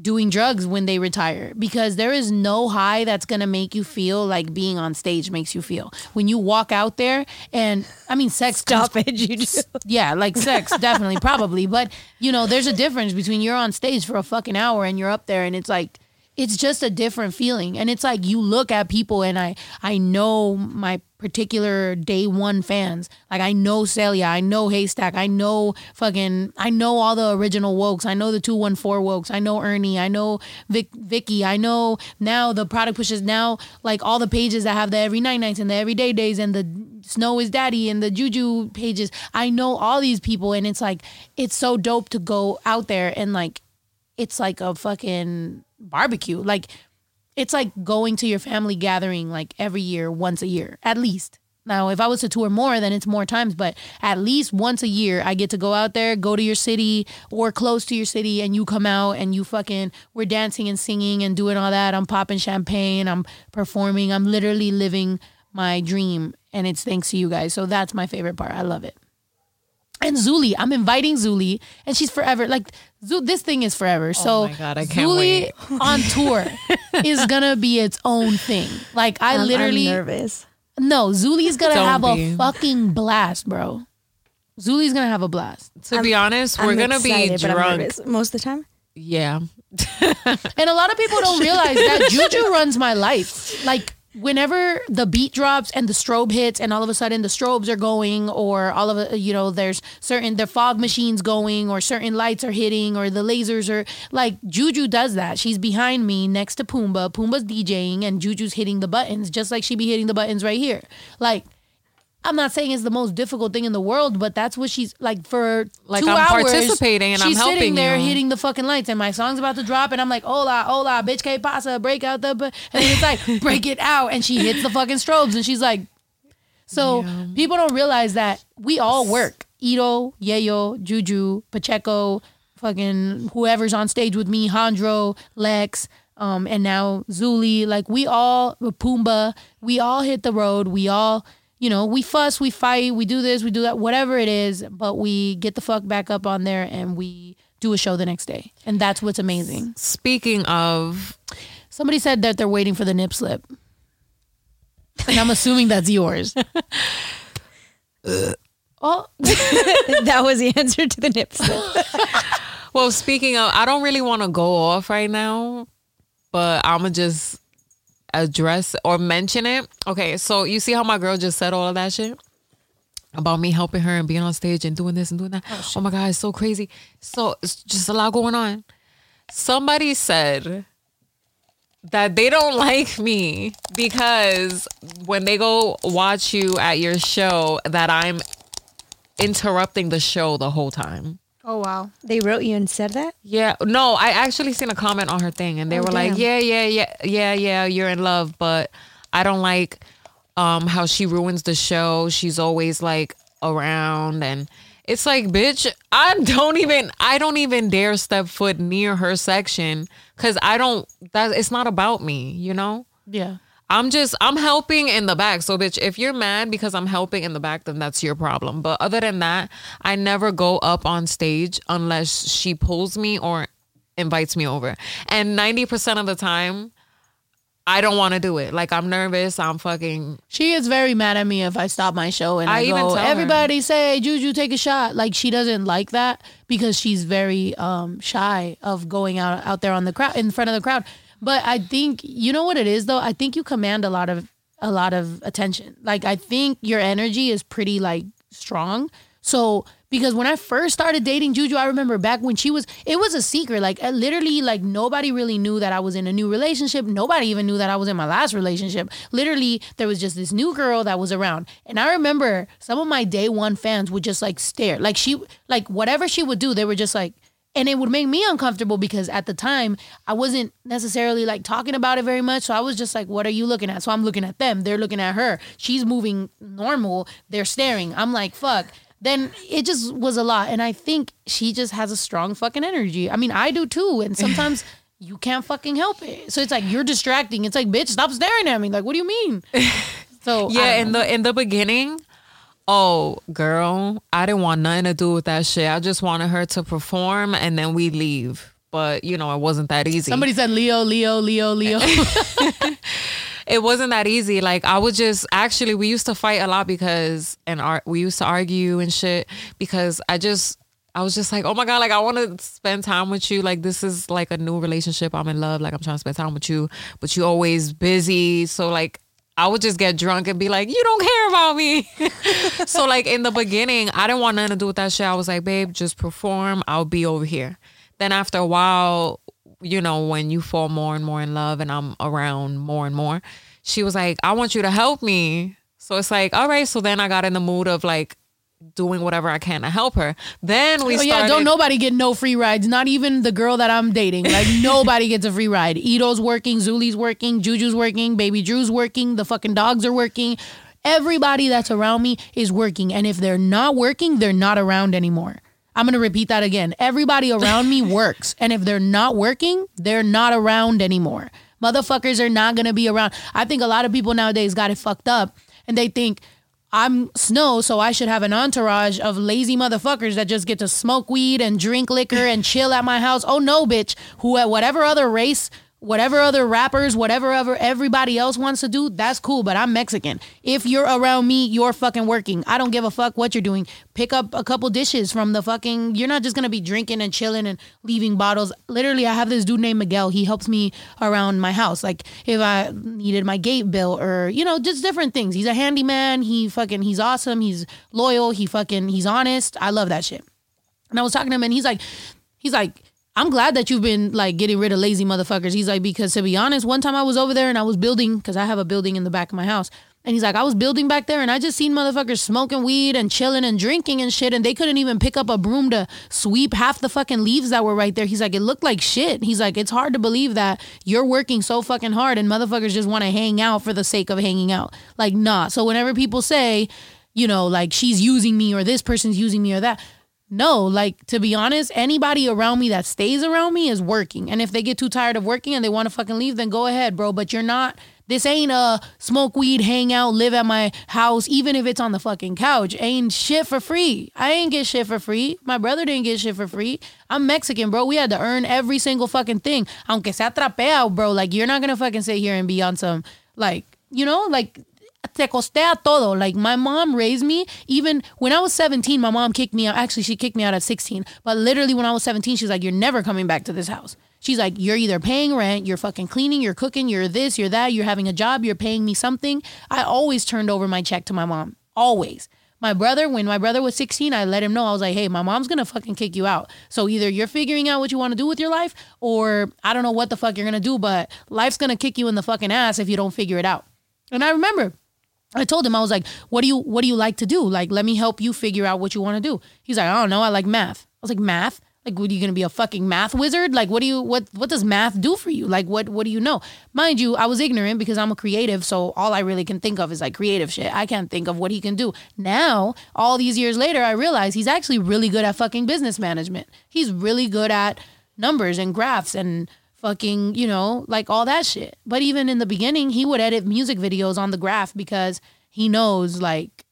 doing drugs when they retire because there is no high that's going to make you feel like being on stage makes you feel. When you walk out there and I mean sex Stop comes- it, you do. yeah, like sex, definitely, probably. But you know, there's a difference between you're on stage for a fucking hour and you're up there, and it's like, it's just a different feeling. And it's like you look at people, and I, I know my particular day one fans. Like I know Celia, I know Haystack, I know fucking, I know all the original Wokes, I know the two one four Wokes, I know Ernie, I know Vic, Vicky, I know now the product pushes now like all the pages that have the every night nights and the everyday days and the Snow is Daddy and the Juju pages. I know all these people, and it's like it's so dope to go out there and like it's like a fucking barbecue. Like it's like going to your family gathering like every year, once a year at least. Now, if I was to tour more, then it's more times, but at least once a year, I get to go out there, go to your city or close to your city, and you come out and you fucking, we're dancing and singing and doing all that. I'm popping champagne, I'm performing, I'm literally living my dream, and it's thanks to you guys. So that's my favorite part. I love it. And Zuli, I'm inviting Zuli, and she's forever. Like Zu- this thing is forever. Oh so Oh my God, I can't Zuli on tour is gonna be its own thing. Like I I'm- I'm literally nervous. no, Zuli's gonna Don't have a fucking blast, bro. Zuli's gonna have a blast. To be honest, we're gonna be excited, but I'm drunk. most of the time. Yeah. And a lot of people don't realize that Juju runs my life. Like whenever the beat drops and the strobe hits and all of a sudden the strobes are going or all of a you know there's certain the fog machines going or certain lights are hitting or the lasers are like Juju does that. She's behind me next to Pumbaa. Pumbaa's DJing and Juju's hitting the buttons just like she be hitting the buttons right here. Like I'm not saying it's the most difficult thing in the world, but that's what she's like for Like, two I'm hours. participating and I'm she's sitting there you. hitting the fucking lights, and my song's about to drop, and I'm like, "Hola, hola, bitch, que pasa? Break out the," bu-" and it's like, "Break it out," and she hits the fucking strobes, and she's like, so people don't realize that we all work. Ito, Yayo, Juju, Pacheco, fucking whoever's on stage with me, Handro, Lex, um, and now Zuli. Like we all, Pumbaa, we all hit the road. We all, you know, we fuss, we fight, we do this, we do that, whatever it is, but we get the fuck back up on there and we do a show the next day. And that's what's amazing. Speaking of, Somebody said that they're waiting for the nip slip. And I'm assuming that's yours. oh, that was the answer to the nip slip. well, speaking of, I don't really want to go off right now, but I'm gonna just address or mention it. Okay, so you see how my girl just said all of that shit about me helping her and being on stage and doing this and doing that. Oh, oh my god, it's so crazy. So it's just a lot going on. Somebody said that they don't like me because when they go watch you at your show that I'm interrupting the show the whole time. Oh wow. They wrote you and said that? Yeah, no, I actually seen a comment on her thing, and they Oh, were like, "Yeah, yeah, yeah, yeah, yeah, you're in love, but I don't like um how she ruins the show. She's always like around, and it's like, bitch, I don't even, I don't even dare step foot near her section because I don't. That it's not about me, you know. Yeah. I'm just I'm helping in the back. So bitch, if you're mad because I'm helping in the back, then that's your problem. But other than that, I never go up on stage unless she pulls me or invites me over. And 90% of the time, I don't want to do it. Like I'm nervous, I'm fucking She is very mad at me if I stop my show and I, I even go, tell her. everybody say, Juju, take a shot. Like she doesn't like that because she's very um, shy of going out out there on the crowd in front of the crowd. But I think you know what it is though. I think you command a lot of a lot of attention. Like I think your energy is pretty like strong. So because when I first started dating Juju, I remember back when she was, it was a secret. Like uh, literally, like nobody really knew that I was in a new relationship. Nobody even knew that I was in my last relationship. Literally, there was just this new girl that was around, and I remember some of my day one fans would just like stare, like she, like whatever she would do, they were just like. And it would make me uncomfortable because at the time I wasn't necessarily like talking about it very much. So I was just like, what are you looking at? So I'm looking at them. They're looking at her. She's moving normal. They're staring. I'm like, fuck then it just was a lot. And I think she just has a strong fucking energy. I mean, I do too. And sometimes you can't fucking help it. So it's like you're distracting. It's like, bitch, stop staring at me. Like, what do you mean? So Yeah, in know. the in the beginning, oh girl, I didn't want nothing to do with that shit. I just wanted her to perform and then we leave. but you know, it wasn't that easy. Somebody said Leo, Leo, Leo, Leo. it wasn't that easy. Like I would just actually we used to fight a lot because and ar- we used to argue and shit because I just I was just like, oh my god, like I want to spend time with you. Like this is like a new relationship. I'm in love. Like I'm trying to spend time with you, but you always busy. So like I would just get drunk and be like, you don't care about me. so like in the beginning, I didn't want nothing to do with that shit. I was like, babe, just perform. I'll be over here. Then after a while, you know, when you fall more and more in love and I'm around more and more, she was like, I want you to help me. So it's like, all right. So then I got in the mood of like doing whatever I can to help her. Then we Oh started. yeah, don't nobody get no free rides. Not even the girl that I'm dating. Like nobody gets a free ride. Ito's working, Zuli's working, Juju's working, Baby Drew's working, the fucking dogs are working. Everybody that's around me is working. And if they're not working, they're not around anymore. I'm gonna repeat that again. Everybody around me works. And if they're not working, they're not around anymore. Motherfuckers are not gonna be around. I think a lot of people nowadays got it fucked up and they think I'm Snow, so I should have an entourage of lazy motherfuckers that just get to smoke weed and drink liquor and chill at my house. Oh no, bitch. Who at whatever other race, whatever other rappers, whatever ever everybody else wants to do, that's cool. But I'm Mexican. If you're around me, you're fucking working. I don't give a fuck what you're doing. Pick up a couple dishes from the fucking. You're not just gonna be drinking and chilling and leaving bottles. Literally, I have this dude named Miguel. He helps me around my house. Like if I needed my gate bill or you know just different things. He's a handyman. He fucking he's awesome. He's loyal. He fucking he's honest. I love that shit. And I was talking to him, and he's like, he's like, I'm glad that you've been like getting rid of lazy motherfuckers. He's like, because to be honest, one time I was over there and I was building because I have a building in the back of my house. And he's like, I was building back there and I just seen motherfuckers smoking weed and chilling and drinking and shit. And they couldn't even pick up a broom to sweep half the fucking leaves that were right there. He's like, it looked like shit. He's like, it's hard to believe that you're working so fucking hard and motherfuckers just want to hang out for the sake of hanging out. Like, nah. So whenever people say, you know, like she's using me or this person's using me or that, no, like to be honest, anybody around me that stays around me is working. And if they get too tired of working and they want to fucking leave, then go ahead, bro. But you're not, this ain't a smoke weed, hang out, live at my house, even if it's on the fucking couch. Ain't shit for free. I ain't get shit for free. My brother didn't get shit for free. I'm Mexican, bro. We had to earn every single fucking thing. Aunque sea trapea, bro. Like, you're not gonna fucking sit here and be on some, like, you know, like, te costea todo. Like my mom raised me. Even when I was 17, my mom kicked me out. Actually, she kicked me out at 16. But literally, when I was 17, she's like, "You're never coming back to this house." She's like, "You're either paying rent, you're fucking cleaning, you're cooking, you're this, you're that, you're having a job, you're paying me something." I always turned over my check to my mom. Always. My brother, when my brother was 16, I let him know. I was like, hey, my mom's gonna fucking kick you out. So either you're figuring out what you wanna do with your life, or I don't know what the fuck you're gonna do, but life's gonna kick you in the fucking ass if you don't figure it out. And I remember I told him I was like, "What do you what do you like to do? Like, let me help you figure out what you want to do." He's like, "I don't know. I like math." I was like, "Math? Like, what are you gonna be a fucking math wizard? Like, what do you what what does math do for you? Like, what what do you know?" Mind you, I was ignorant because I'm a creative, so all I really can think of is like creative shit. I can't think of what he can do. Now, all these years later, I realize he's actually really good at fucking business management. He's really good at numbers and graphs and fucking, you know, like all that shit. But even in the beginning, he would edit music videos on the graph because he knows like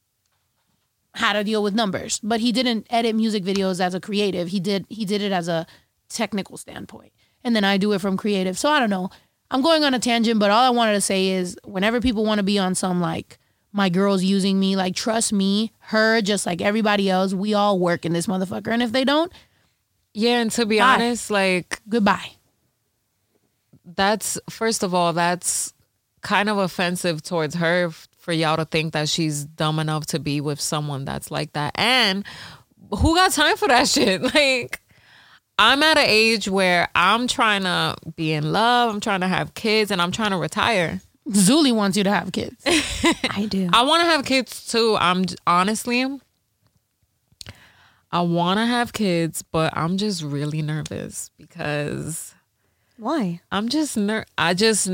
how to deal with numbers. But he didn't edit music videos as a creative. He did he did it as a technical standpoint. And then I do it from creative. So I don't know. I'm going on a tangent, but all I wanted to say is whenever people want to be on some like my girl's using me, like trust me, her just like everybody else, we all work in this motherfucker. And if they don't, Yeah, and to be Bye. honest, like goodbye. That's first of all, that's kind of offensive towards her for y'all to think that she's dumb enough to be with someone that's like that. And who got time for that shit? Like I'm at an age where I'm trying to be in love, I'm trying to have kids, and I'm trying to retire. Zuli wants you to have kids. I do. I want to have kids too. I'm honestly, I want to have kids, but I'm just really nervous because Why? I'm just ner. I just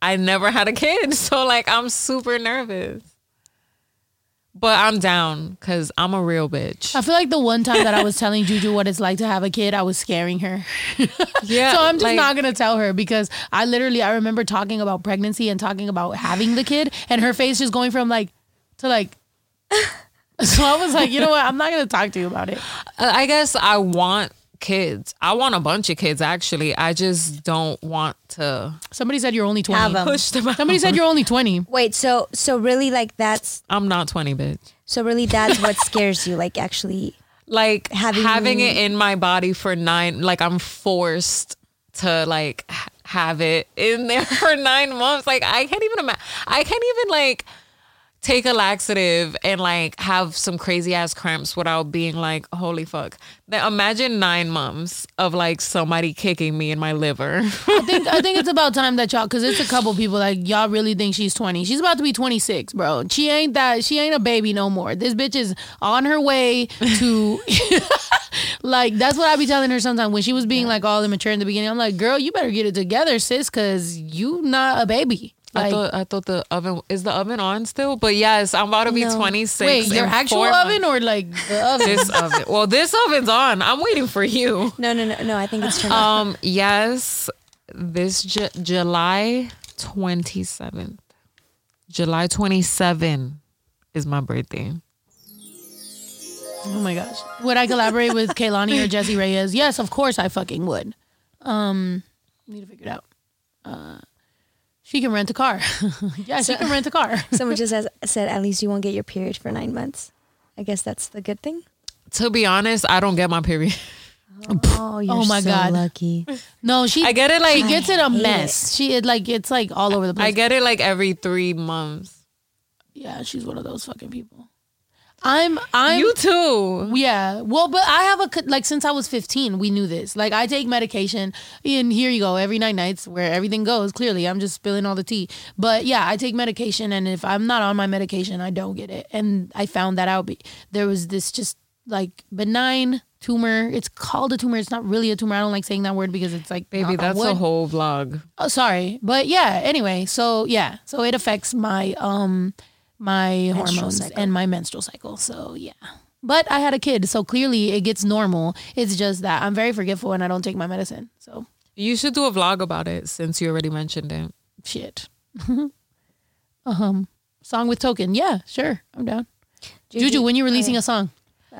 I never had a kid, so like I'm super nervous. But I'm down because I'm a real bitch. I feel like the one time that I was telling Juju what it's like to have a kid, I was scaring her. Yeah, so I'm just like- not gonna tell her because I literally I remember talking about pregnancy and talking about having the kid, and her face just going from like to like. So I was like, you know what? I'm not gonna talk to you about it. Uh, I guess I want kids. I want a bunch of kids actually. I just don't want to Somebody said you're only Have 20. 'em. push them out. Somebody said you're only 20. Wait, so so really like that's I'm not 20, bitch. so really that's what scares you, like actually Like Having- having, it in my body for nine, like I'm forced to like h- have it in there for nine months. Like I can't even imagine. I can't even like take a laxative and like have some crazy ass cramps without being like, holy fuck. Now imagine nine months of like somebody kicking me in my liver. I think I think it's about time that y'all, because it's a couple people like y'all really think she's 20. She's about to be 26, bro. She ain't that. She ain't a baby no more. This bitch is on her way to. like that's what I be telling her sometimes when she was being like all immature in the beginning. I'm like, girl, you better get it together, sis, because you not a baby. I thought I thought the oven is the oven on still, but yes, I'm about to be No. 26. wait, your actual oven months. or like the oven? this oven? Well, this oven's on. I'm waiting for you. No, no, no, no. I think it's turned off. Um, yes, this Ju- July 27th. July 27 is my birthday. Oh my gosh. Would I collaborate with Kehlani or Jessie Reyez? Yes, of course I fucking would. Um, need to figure it out. Uh, she can rent a car. yeah, she can rent a car. Someone just has, said at least you won't get your period for nine months. I guess that's the good thing. To be honest, I don't get my period. Oh, you're Oh my so God. lucky. No, she I get it like she gets it a hate mess. She it like it's like all over the place. I get it like every three months. yeah, she's one of those fucking people. I'm I'm you too. Yeah. Well, but I have a like since I was 15, we knew this. Like I take medication and here you go, every night nights where everything goes. Clearly, I'm just spilling all the tea. But yeah, I take medication and if I'm not on my medication, I don't get it. And I found that out. Be- There was this just like benign tumor. It's called a tumor. It's not really a tumor. I don't like saying that word because it's like Baby, that's a whole vlog. Oh, sorry, but yeah. Anyway, so yeah, so it affects my um my hormones cycle. and my menstrual cycle. So yeah, but I had a kid, so clearly it gets normal. It's just that I'm very forgetful and I don't take my medicine. So You should do a vlog about it since you already mentioned it. shit. um, song with token. Yeah, sure, I'm down. Juju, when you releasing a song?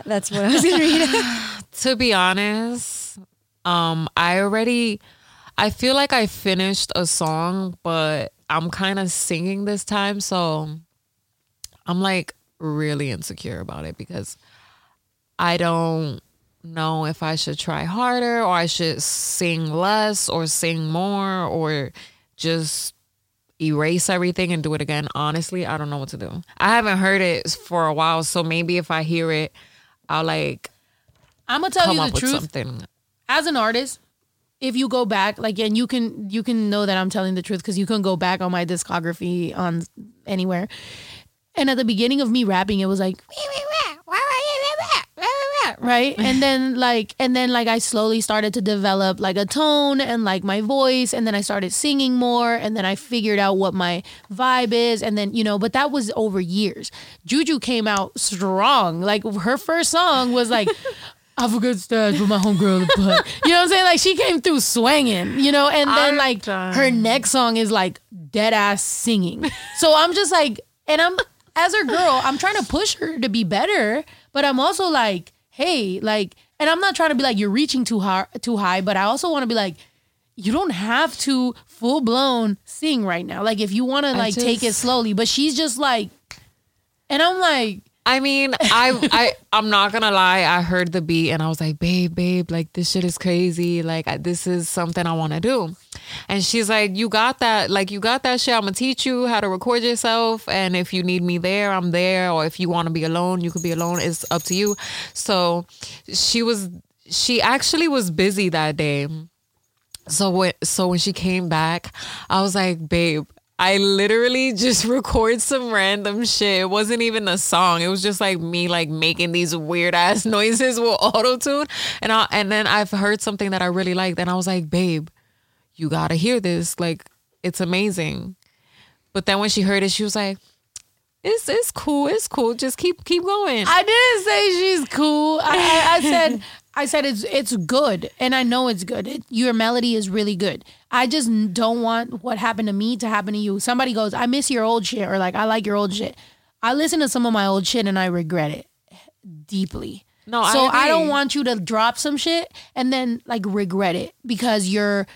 That's what I was going to read. to be honest, um, I already I feel like I finished a song, but I'm kind of singing this time, so I'm like really insecure about it because I don't know if I should try harder or I should sing less or sing more or just erase everything and do it again. Honestly, I don't know what to do. I haven't heard it for a while, so maybe if I hear it, I'll like I'm gonna tell you the truth. something. as an artist, if you go back, like, and you can you can know that I'm telling the truth because you can go back on my discography on anywhere. And at the beginning of me rapping, it was like right and then like and then like i slowly started to develop like a tone and like my voice and then i started singing more and then i figured out what my vibe is and then you know but that was over years juju came out strong like her first song was like I forgot stats with my homegirl, but you know what I'm saying? Like she came through swinging, you know, and then I'm like done. her next song is like dead ass singing. So I'm just like, and I'm as a girl, I'm trying to push her to be better, but I'm also like, hey, like, and I'm not trying to be like you're reaching too high, too high, but I also want to be like, you don't have to full blown sing right now. Like if you want to like take it slowly, but she's just like, and I'm like, I mean, I I I'm not gonna lie. I heard the beat and I was like, babe, babe, like this shit is crazy. Like I- this is something I want to do. And she's like, you got that? Like you got that shit. I'm gonna teach you how to record yourself. And if you need me there, I'm there. Or if you want to be alone, you could be alone. It's up to you. So she was. She actually was busy that day. So when so when she came back, I was like, babe, I literally just record some random shit. It wasn't even a song. It was just like me like making these weird ass noises with auto tune. And I and then I've heard something that I really liked, and I was like, babe, you gotta hear this. Like it's amazing. But then when she heard it, she was like, it's it's cool. It's cool. Just keep keep going. I didn't say she's cool. I, I, I said I said it's it's good, and I know it's good. It, your melody is really good. I just don't want what happened to me to happen to you. Somebody goes, I miss your old shit, or like I like your old shit. I listen to some of my old shit and I regret it deeply. No, I so I, don't want you to drop some shit and then like regret it because you're.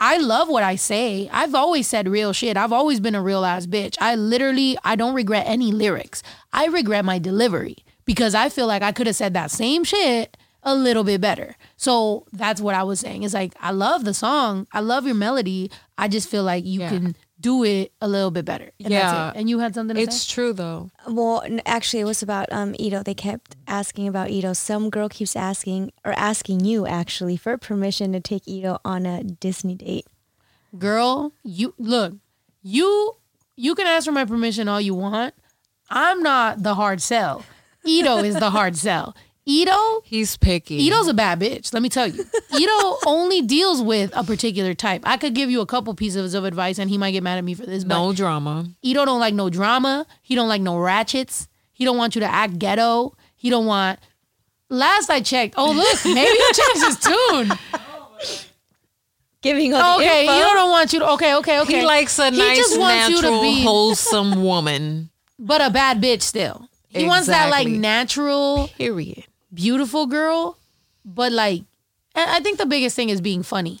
I love what I say. I've always said real shit. I've always been a real ass bitch. I literally I don't regret any lyrics. I regret my delivery because I feel like I could have said that same shit a little bit better. So that's what I was saying. It's like I love the song. I love your melody. I just feel like you Yeah. can do it a little bit better. And Yeah. That's it. And you had something to say. It's say? true though. Well, actually, it was about um Ito. They kept asking about Ito. Some girl keeps asking or asking you actually for permission to take Ito on a Disney date. girl you look you you can ask for my permission all you want i'm not the hard sell ito is the hard sell ito He's picky. ito's a bad bitch let me tell you ito only deals with a particular type i could give you a couple pieces of advice and he might get mad at me for this but no drama. ito don't like no drama he don't like no ratchets he don't want you to act ghetto he don't want last i checked oh look maybe he changed his tune Giving all the okay info. ito don't want you to okay okay okay He likes a He nice, just wants you to natural, be- wholesome woman. but a bad bitch still. He wants that like natural, Period. Beautiful girl, but like, I I think the biggest thing is being funny.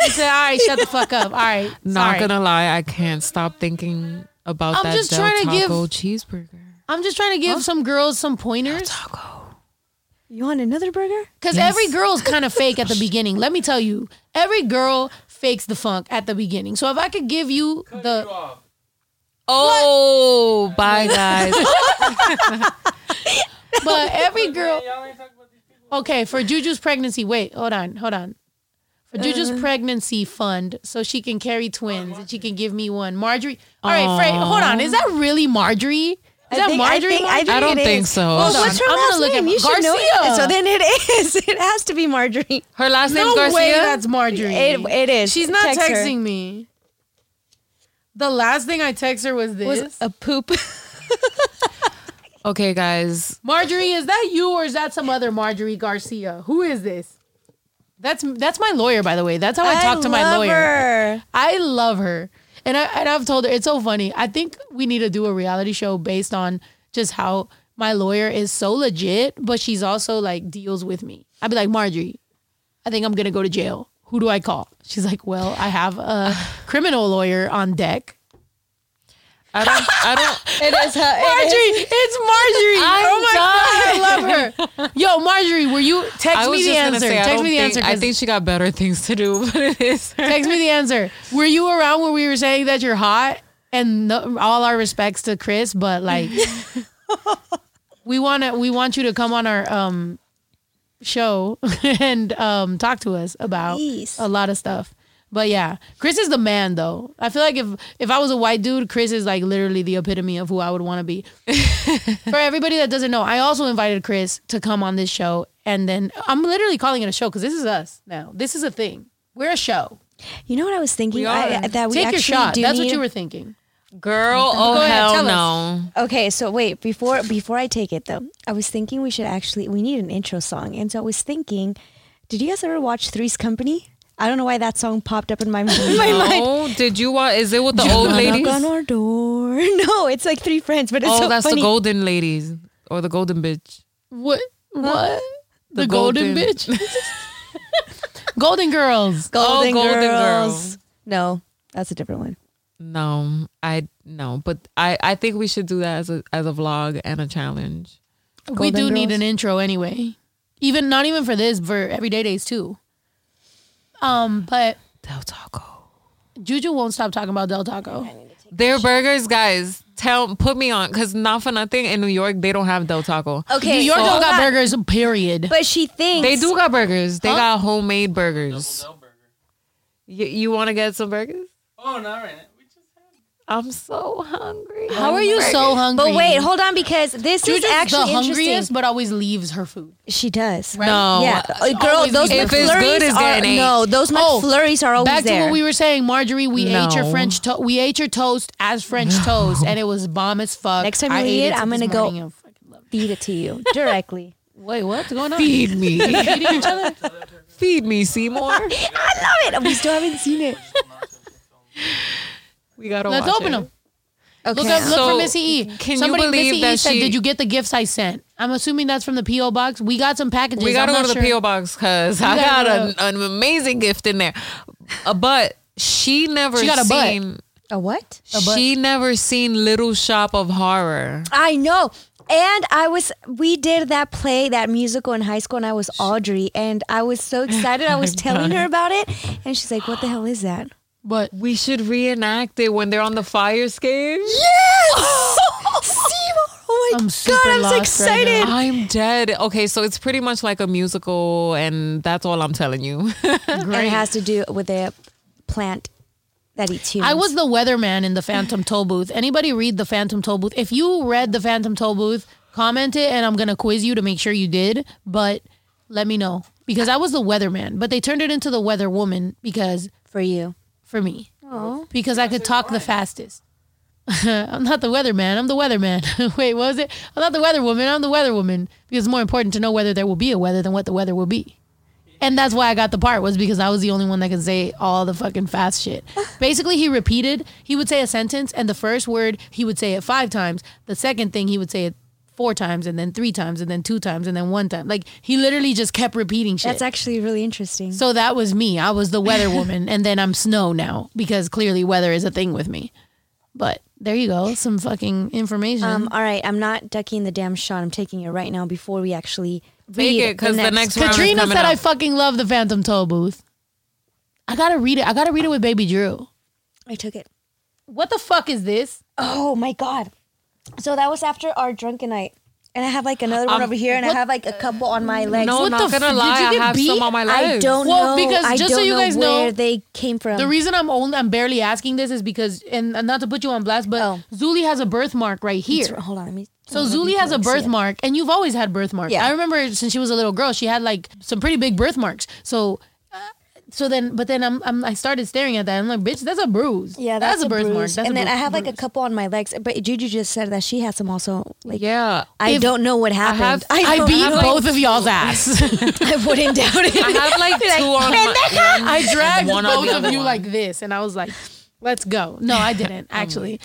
He said, "All right, shut the fuck up. All right, Not sorry. gonna lie, I can't stop thinking about I'm that just Del trying to give- Taco cheeseburger. I'm just trying to give some girls some pointers Taco. You want another burger? because every girl is kind of fake at the beginning. Let me tell you, every girl fakes the funk at the beginning. So if I could give you Cut the you off. Oh, bye guys. but every girl man, y'all ain't talking about these people. Okay, for Juju's pregnancy, wait, hold on, hold on. For Juju's Uh-huh. pregnancy fund, so she can carry twins and she can give me one. Marjorie. All right, Frey, hold on. Is that really Marjorie? Is that think, Marjorie? I think, I, think I don't think is. so. Well, what's her I'm gonna last look name? at you should know Garcia. it. So then it is. It has to be Marjorie. Her last name's no Garcia. way that's Marjorie. It, it is. She's not Text her. texting me. The last thing I text her was this. Was a poop. okay, guys. Marjorie, is that you or is that some other Marjorie Garcia? Who is this? That's that's my lawyer, by the way. That's how I, talk to my love lawyer. her. I love her. And I and I've told her it's so funny. I think we need to do a reality show based on just how my lawyer is so legit, but she's also like deals with me. I'd be like, Marjorie, I think I'm gonna go to jail. Who do I call? She's like, Well, I have a criminal lawyer on deck. I don't. I don't. It is her. Marjorie, it's Marjorie. I'm oh my god, I love her. Yo, Marjorie, were you text me the answer? say. Text me the think. answer. I think she got better things to do, but it is. her. Text me the answer. Were you around when we were saying that you're hot? And no, all our respects to Chris, but like, we want to we want you to come on our um show and um talk to us about Please. a lot of stuff. But yeah, Chris is the man though. I feel like if if I was a white dude, Chris is like literally the epitome of who I would want to be. For everybody that doesn't know, I also invited Chris to come on this show, and then I'm literally calling it a show because this is us now. This is a thing. We're a show. You know what I was thinking? We I, that we Take actually your shot. do That's what you were thinking. Girl, oh Go ahead, hell tell no. Okay, so wait before before I take it though, I was thinking we should actually we need an intro song, and so I was thinking, did you guys ever watch Three's Company? I don't know why that song popped up in my, in my mind. No, did you watch? Is it with the old Knock ladies? on our door. No, it's like three friends, but it's Oh, so that's funny. the golden ladies or the golden bitch. What? What? The, The golden, golden- bitch. golden girls. Golden, oh, Golden Girls. Girl. No, that's a different one. No, I no, but I I think we should do that as a as a vlog and a challenge. we do Golden need an intro anyway. Even not even for this, for everyday days too. Um, but Del Taco. Juju won't stop talking about Del Taco. Their burgers, guys. Tell put me on because not for nothing in New York they don't have Del Taco. Okay, New York so don't hold got on. burgers. Period. But she thinks They do got burgers. They Huh? got homemade burgers. Del burger. You, you want to get some burgers? Oh, not right now. We just had. I'm so hungry. How are you so hungry? But wait, hold on, because this Juju's is actually the hungriest, interesting. but always leaves her food. She does. Right? No. Yeah, uh, girl, always those be If it's McFlurries it's are getting ate. no. Those Oh, McFlurries are always Back there. to what we were saying, Marjorie. We ate your No. French to- we ate your toast as French toast, and it was bomb as fuck. Next time you I eat ate it, I'm this gonna go- morning and fucking love it. Feed it to you directly. Wait, what's going on? Feed me. Feeding each other? Feed me, Seymour. I love it. We still haven't seen it. We gotta Let's watch open it. them. Look up, look So, for Missy E. can you believe Missy E that said, she- "Did you get the gifts I sent?" I'm assuming that's from the PO box. We got some packages. We gotta I'm go to not the. PO box because I gotta got go. an, an amazing gift in there. A but she never She got a butt. A what? butt. She never seen Little Shop of Horror. I know. And I was, we did that play, that musical in high school, and I was Audrey, and I was so excited. I was oh telling her about it, and she's like, "What the hell is that?" But We should reenact it when they're on the fire escape. Yes, Seymour! Oh my I'm super god, I'm so lost right excited. I'm dead. Okay, so it's pretty much like a musical, and that's all I'm telling you. and it has to do with a plant that eats humans. I was the weatherman in the Phantom Toll Booth. Anybody read the Phantom Toll Booth? If you read the Phantom Toll Booth, comment it, and I'm gonna quiz you to make sure you did. But let me know because I was the weatherman, but they turned it into the weather woman because for you. For me because I could talk the fastest. I'm not the weatherman. I'm the weatherman. Wait, what was it? I'm not the weather woman. I'm the weather woman because it's more important to know whether there will be a weather than what the weather will be. And that's why I got the part was because I was the only one that could say all the fucking fast shit. Basically, he repeated. He would say a sentence, and the first word he would say it five times. The second thing he would say it four times, and then three times, and then two times, and then one time. Like he literally just kept repeating shit. That's actually really interesting. So that was me. I was the weather woman, and then I'm snow now because clearly weather is a thing with me. But there you go, some fucking information. Um, all right, I'm not ducking the damn shot. I'm taking it right now before we actually Take read it, 'cause the next round Katrina said I fucking love the Phantom Tollbooth. I gotta read it. I gotta read it with Baby Drew. I took it. What the fuck is this? Oh my god! So that was after our drunken night, and I have like another one Um, over here, and I what- have like a couple on my legs. no, What not the gonna f- did lie. you I get have beat? some on my I don't Well, know. because I just don't so you know guys where know- they came from. The reason I'm only I'm barely asking this is because and and not to put you on blast, but Oh. Zuli has a birthmark right It's- here. hold on, let me. So let me Zuli has a see it. birthmark, and you've always had birthmarks. Yeah. I remember since she was a little girl, she had like some pretty big birthmarks. So, so then, but then I'm, I'm I started staring at that. I'm like, bitch, that's a bruise. Yeah, that's, a, birthmark. bruise. That's and a then bru- I have like a couple on my legs. But Juju just said that she had some also. Like, Yeah. I If- don't know what happened. have- I don't beat have, know. like, both of y'all's ass. I wouldn't doubt it. I have like two on my I dragged one both of other you like this, and I was like, "Let's go." No, I didn't oh actually.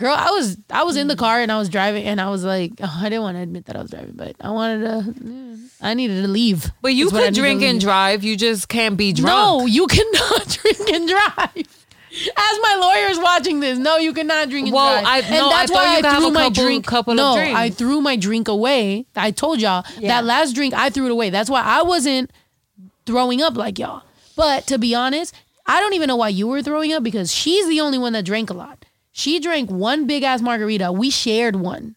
Girl, I was I was in the mm. car and I was driving, and I was like, oh, I didn't want to admit that I was driving, but I wanted to. I needed to leave. But you is I could drink and drive. You just can't be drunk. No, you cannot drink and drive. As my lawyer's watching this, no, you cannot drink and Well, drive. I- and no, that's thought why you I threw a my couple- drink. couple of no. I threw my drink away. I told y'all Yeah. that last drink I threw it away. That's why I wasn't throwing up like y'all. But to be honest, I don't even know why you were throwing up because she's the only one that drank a lot. She drank one big ass margarita. We shared one.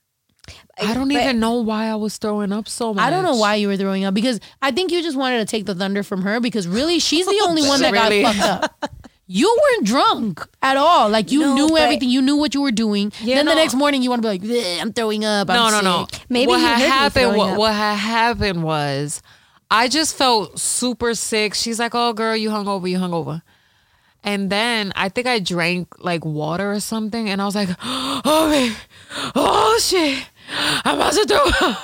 I don't But- even know why I was throwing up so much. I don't know why you were throwing up because I think you just wanted to take the thunder from her because really she's the only one that Really? got fucked up. You weren't drunk at all. Like you No, knew but- everything. You knew what you were doing. Yeah, then the next morning you want to be like, I'm throwing up. I'm No, no, no. sick." Maybe what you had happened. What, up. what had happened was, I just felt super sick. She's like, "Oh, girl, you hungover. You hungover." And then I think I drank like water or something, and I was like, "Oh, man. oh shit, I'm about to throw up."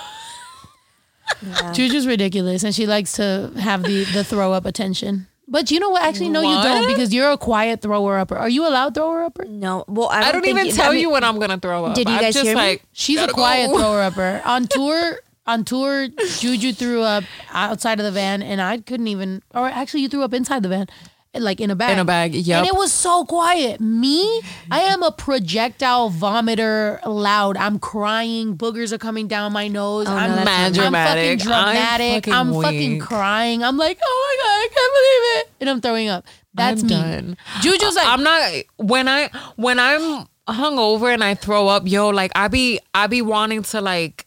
Juju's ridiculous, and she likes to have the the throw up attention. But you know what? Actually, no, you don't because you're a quiet thrower upper. Are you allowed thrower upper? No, well, I don't, I don't think even you- tell I mean, you when I'm gonna throw up. Did you I'm guys just hear me? like, She's a gotta quiet go. thrower upper. On tour, on tour, Juju threw up outside of the van, and I couldn't even. Or actually, you threw up inside the van, like in a bag. In a bag, yeah. And it was so quiet. Me, I am a projectile vomiter. Loud. I'm crying. Boogers are coming down my nose. Oh, I'm that's Mad I'm dramatic. fucking dramatic. I'm I'm fucking fucking, crying. I'm like, oh my god, I can't believe it, and I'm throwing up. That's I'm me. done. Juju's like, I'm not when I when I'm hungover and I throw up, yo, like I be I be wanting to like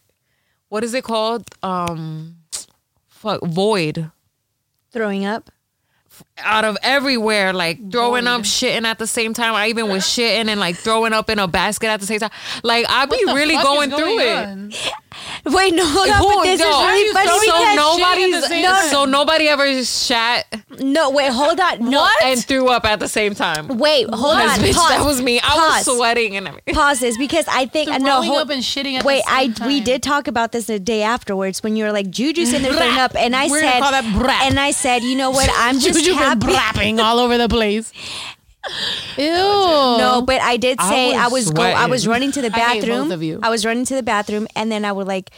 what is it called? Um fuck void. throwing up. Out of everywhere, like oh, throwing up, shitting at the same time. I even was shitting and like throwing up in a basket at the same time. Like I be really fuck going is through it. Wait, no, hold on, Who- but this yo, is really funny so because nobody's at the same no, so nobody ever shat no, wait, hold on, no, and threw up at the same time. wait, hold on, bitch, pause, that was me. I pause, was sweating and everything. Pause this because I think Throwing no, hold, up and shitting at wait, the same I time. we did talk about this the day afterwards when you were like Juju's in there throwing up, and I We're said, call that brap. and I said, you know what, I'm just Juju happy. brapping all over the place. Ew. No, but I did say I was was go, I was running to the I hate both bathroom. of you. I was running to the bathroom, and then I would like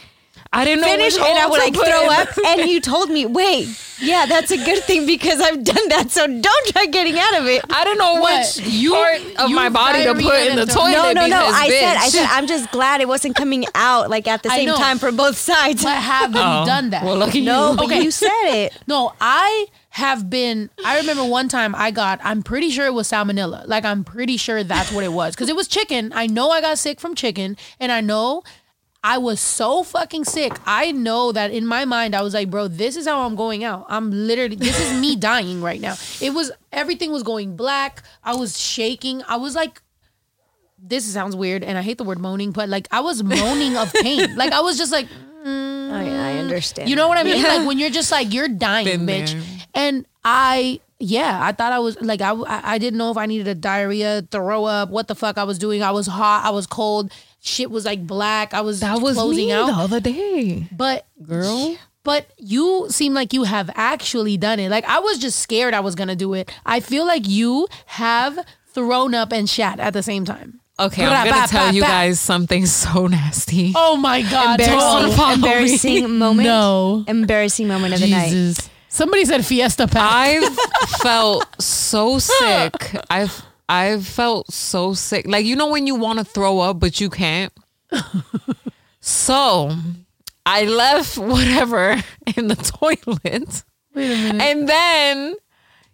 I didn't know finish, and I would like throw up. And you told me, wait, yeah, that's a good thing because I've done that. So don't try getting out of it. I don't know What? which You- part of you my body to put in the toilet. No, no, no. because, I said, I said, I'm just glad it wasn't coming out like at the same time for both sides. But have you Oh. done that? Well, lucky No, you. but Okay. you said it. No, I have been. I remember one time I got. I'm pretty sure it was salmonella. Like I'm pretty sure that's what it was because it was chicken. I know I got sick from chicken, and I know I was so fucking sick. I know that in my mind I was like, bro, this is how I'm going out. I'm literally. This is me dying right now. It was everything was going black. I was shaking. I was like. This sounds weird, and I hate the word moaning, but like I was moaning of pain. Like I was just like, I, I mm. understand. you know what I mean? Like when you're just like you're dying, Been bitch. there. And I, yeah, I thought I was like I, I I didn't know if I needed a diarrhea, throw up, what the fuck I was doing. I was hot, I was cold. Shit was like black. I was that was closing me out. the other day, But girl. but you seem like you have actually done it. Like I was just scared I was gonna do it. I feel like you have thrown up and shat at the same time. Okay, I'm gonna tell you guys something so nasty. Oh my god! Embarrassing, follow embarrassing moment. No. Embarrassing moment of the night. Somebody said fiesta pack. I've felt so sick. I've I've felt so sick. Like you know when you want to throw up but you can't. so I left whatever in the toilet. Wait a minute. And then,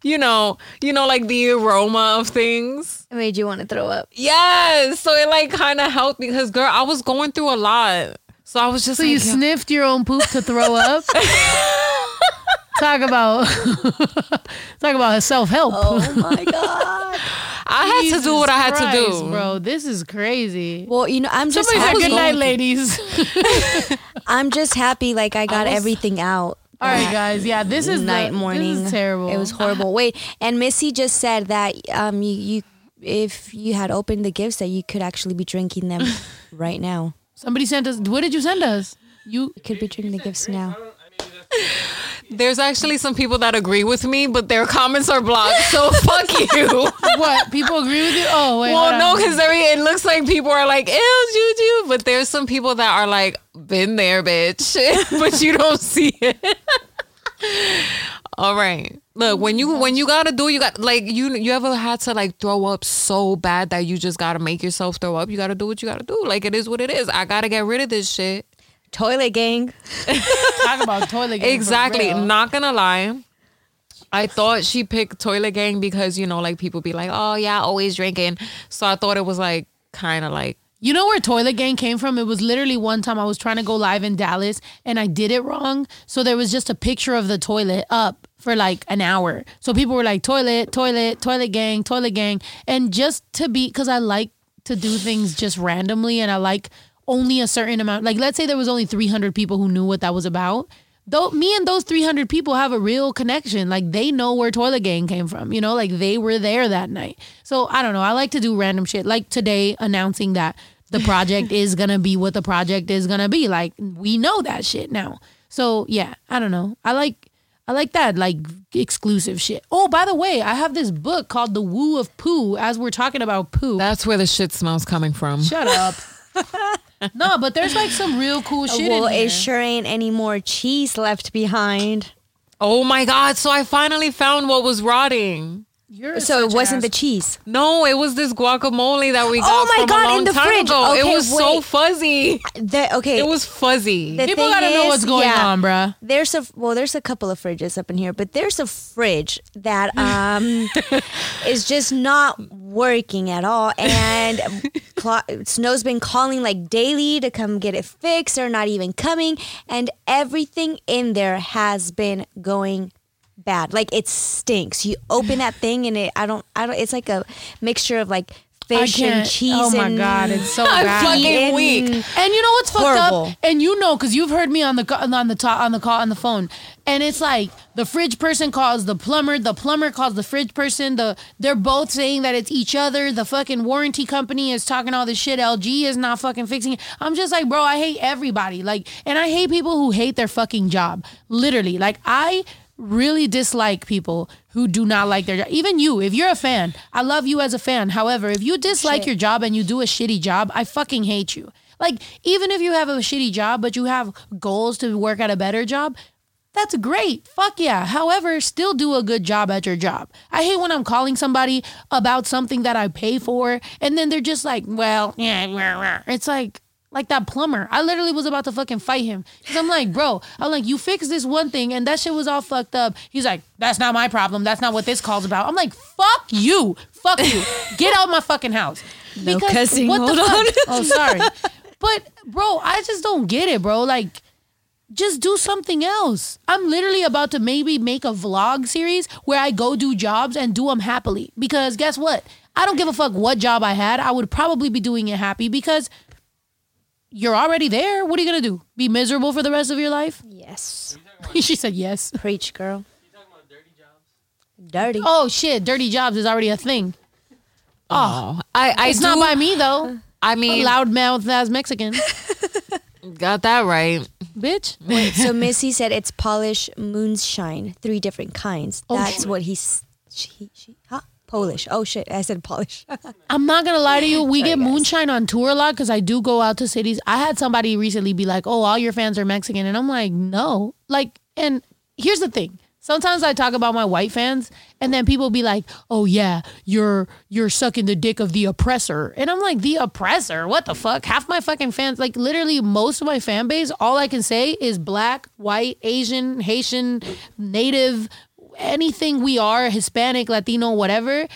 you know, you know, like the aroma of things. It made you want to throw up. Yes. So it like kind of helped me because girl, I was going through a lot. So I was just So like, you sniffed your own poop to throw up? talk about talk about self help. Oh my god. I had to do what I had to do. bro. This is crazy. Well, you know, I'm just Somebody happy. good night, ladies. I'm just happy like I got was- everything out. All right, guys. Yeah, this is night the, morning. This is terrible. It was horrible. Wait, and Missy just said that um you, you if you had opened the gifts that you could actually be drinking them right now. Somebody sent us. What did you send us? You You could be drinking the gifts now. There's actually some people that agree with me, but their comments are blocked. So fuck you. what? People agree with you? Oh wait. well, no, because it looks like people are like, ew, Juju. But there's some people that are like, been there, bitch. but you don't see it. All right. Look, when you when you gotta do, you got like you you ever had to like throw up so bad that you just gotta make yourself throw up. You gotta do what you gotta do. Like it is what it is. I gotta get rid of this shit. Toilet gang. talk about toilet. for Exactly. Not gonna lie. I thought she picked Toilet Gang because, you know, like people be like, oh, yeah, always drinking. So I thought it was like kind of like, You know where Toilet Gang came from? It was literally one time I was trying to go live in Dallas and I did it wrong. So there was just a picture of the toilet up for like an hour. So people were like, toilet, toilet, toilet gang, toilet gang. And just to be, because I like to do things just randomly and I like only a certain amount. Like, let's say there was only 300 people who knew what that was about. Though me and those 300 people have a real connection. Like they know where Toilet Gang came from, you know, like they were there that night. So I don't know. I like to do random shit. Like today announcing that the project is going to be what the project is going to be. Like we know that shit now. So yeah, I don't know. I like I like that like exclusive shit. Oh, by the way, I have this book called The Woo of Poo as we're talking about poo. that's where the shit smells coming from. Shut up. no, but there's like some real cool oh, shit well, in here. it sure ain't any more cheese left behind. Oh my God. So I finally found what was rotting. You're So it wasn't ass- the cheese. No, it was this guacamole that we got Oh my from God, a long in the fridge. ago. it Okay, was so fuzzy. The, okay. It was fuzzy. The People gotta know what's going yeah, on, bruh. There's a well, there's a couple of fridges up in here, but there's a fridge that um is just not working at all, and Cla- Snow's been calling like daily to come get it fixed. They're not even coming, and everything in there has been going bad. Like it stinks. You open that thing and it, I don't, I don't. It's like a mixture of like fish and cheese. Oh my god, it's so I'm bad. fucking and- weak. And you know what's fucked up? And you know, because you've heard me on the on the top on the call on the phone, and it's like the fridge person calls the plumber, the plumber calls the fridge person. The they're both saying that it's each other. The fucking warranty company is talking all this shit. LG is not fucking fixing it. I'm just like, bro, I hate everybody. Like, and I hate people who hate their fucking job. Literally, like I really dislike people who do not like their job. Even you, if you're a fan, I love you as a fan. However, if you dislike Shit. your job and you do a shitty job, I fucking hate you. Like, even if you have a shitty job, but you have goals to work at a better job, that's great. Fuck yeah. However, still do a good job at your job. I hate when I'm calling somebody about something that I pay for and then they're just like, well, yeah, it's like, like that plumber. I literally was about to fucking fight him. Cause I'm like, bro, I'm like, you fixed this one thing and that shit was all fucked up. He's like, that's not my problem. That's not what this call's about. I'm like, fuck you. Fuck you. Get out of my fucking house. No cussing. Hold on. Oh, sorry. But bro, I just don't get it, bro. Like, just do something else. I'm literally about to maybe make a vlog series where I go do jobs and do them happily. Because guess what? I don't give a fuck what job I had. I would probably be doing it happy because you're already there. What are you gonna do? Be miserable for the rest of your life? Yes. she said yes. Preach, girl. Dirty. Oh shit, dirty jobs is already a thing. Oh, ah. I, I It's do, not by me though. I mean, Loudmouth ass Mexican, got that right. bitch. so Missy said it's polish moonshine, three different kinds. Oh, That's shit. what he's she, she huh? Polish. Oh shit, I said polish. I'm not gonna lie to you. We Sorry, get guys. moonshine on tour a lot because I do go out to cities. I had somebody recently be like, "Oh, all your fans are Mexican," and I'm like, "No." Like, and here's the thing. Sometimes I talk about my white fans, and then people be like, "Oh yeah, you're you're sucking the dick of the oppressor," and I'm like, "The oppressor? What the fuck?" Half my fucking fans, like literally most of my fan base, all I can say is black, white, Asian, Haitian, Native, anything we are, Hispanic, Latino, whatever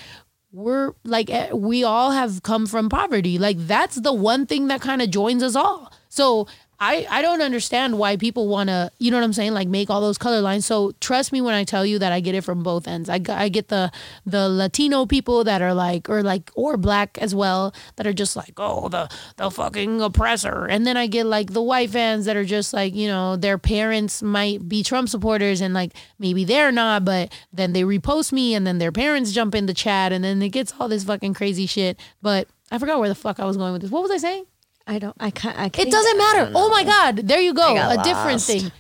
we're like eh, we all have come from poverty. Like that's the one thing that kind of joins us all. So i i don't understand why people want to you know what i'm saying like make all those color lines. So trust me when i tell you that i get it from both ends. I, I get the the latino people that are like or like or black as well that are just like oh the the fucking oppressor. And then i get like the white fans that are just like you know their parents might be trump supporters and like maybe they're not but then they repost me and then their parents jump in the chat and then it gets all this fucking crazy shit. But i forgot where the fuck i was going with this. What was i saying I don't. I can't. I can't- it doesn't matter don't oh my god there you go I got a different lost. thing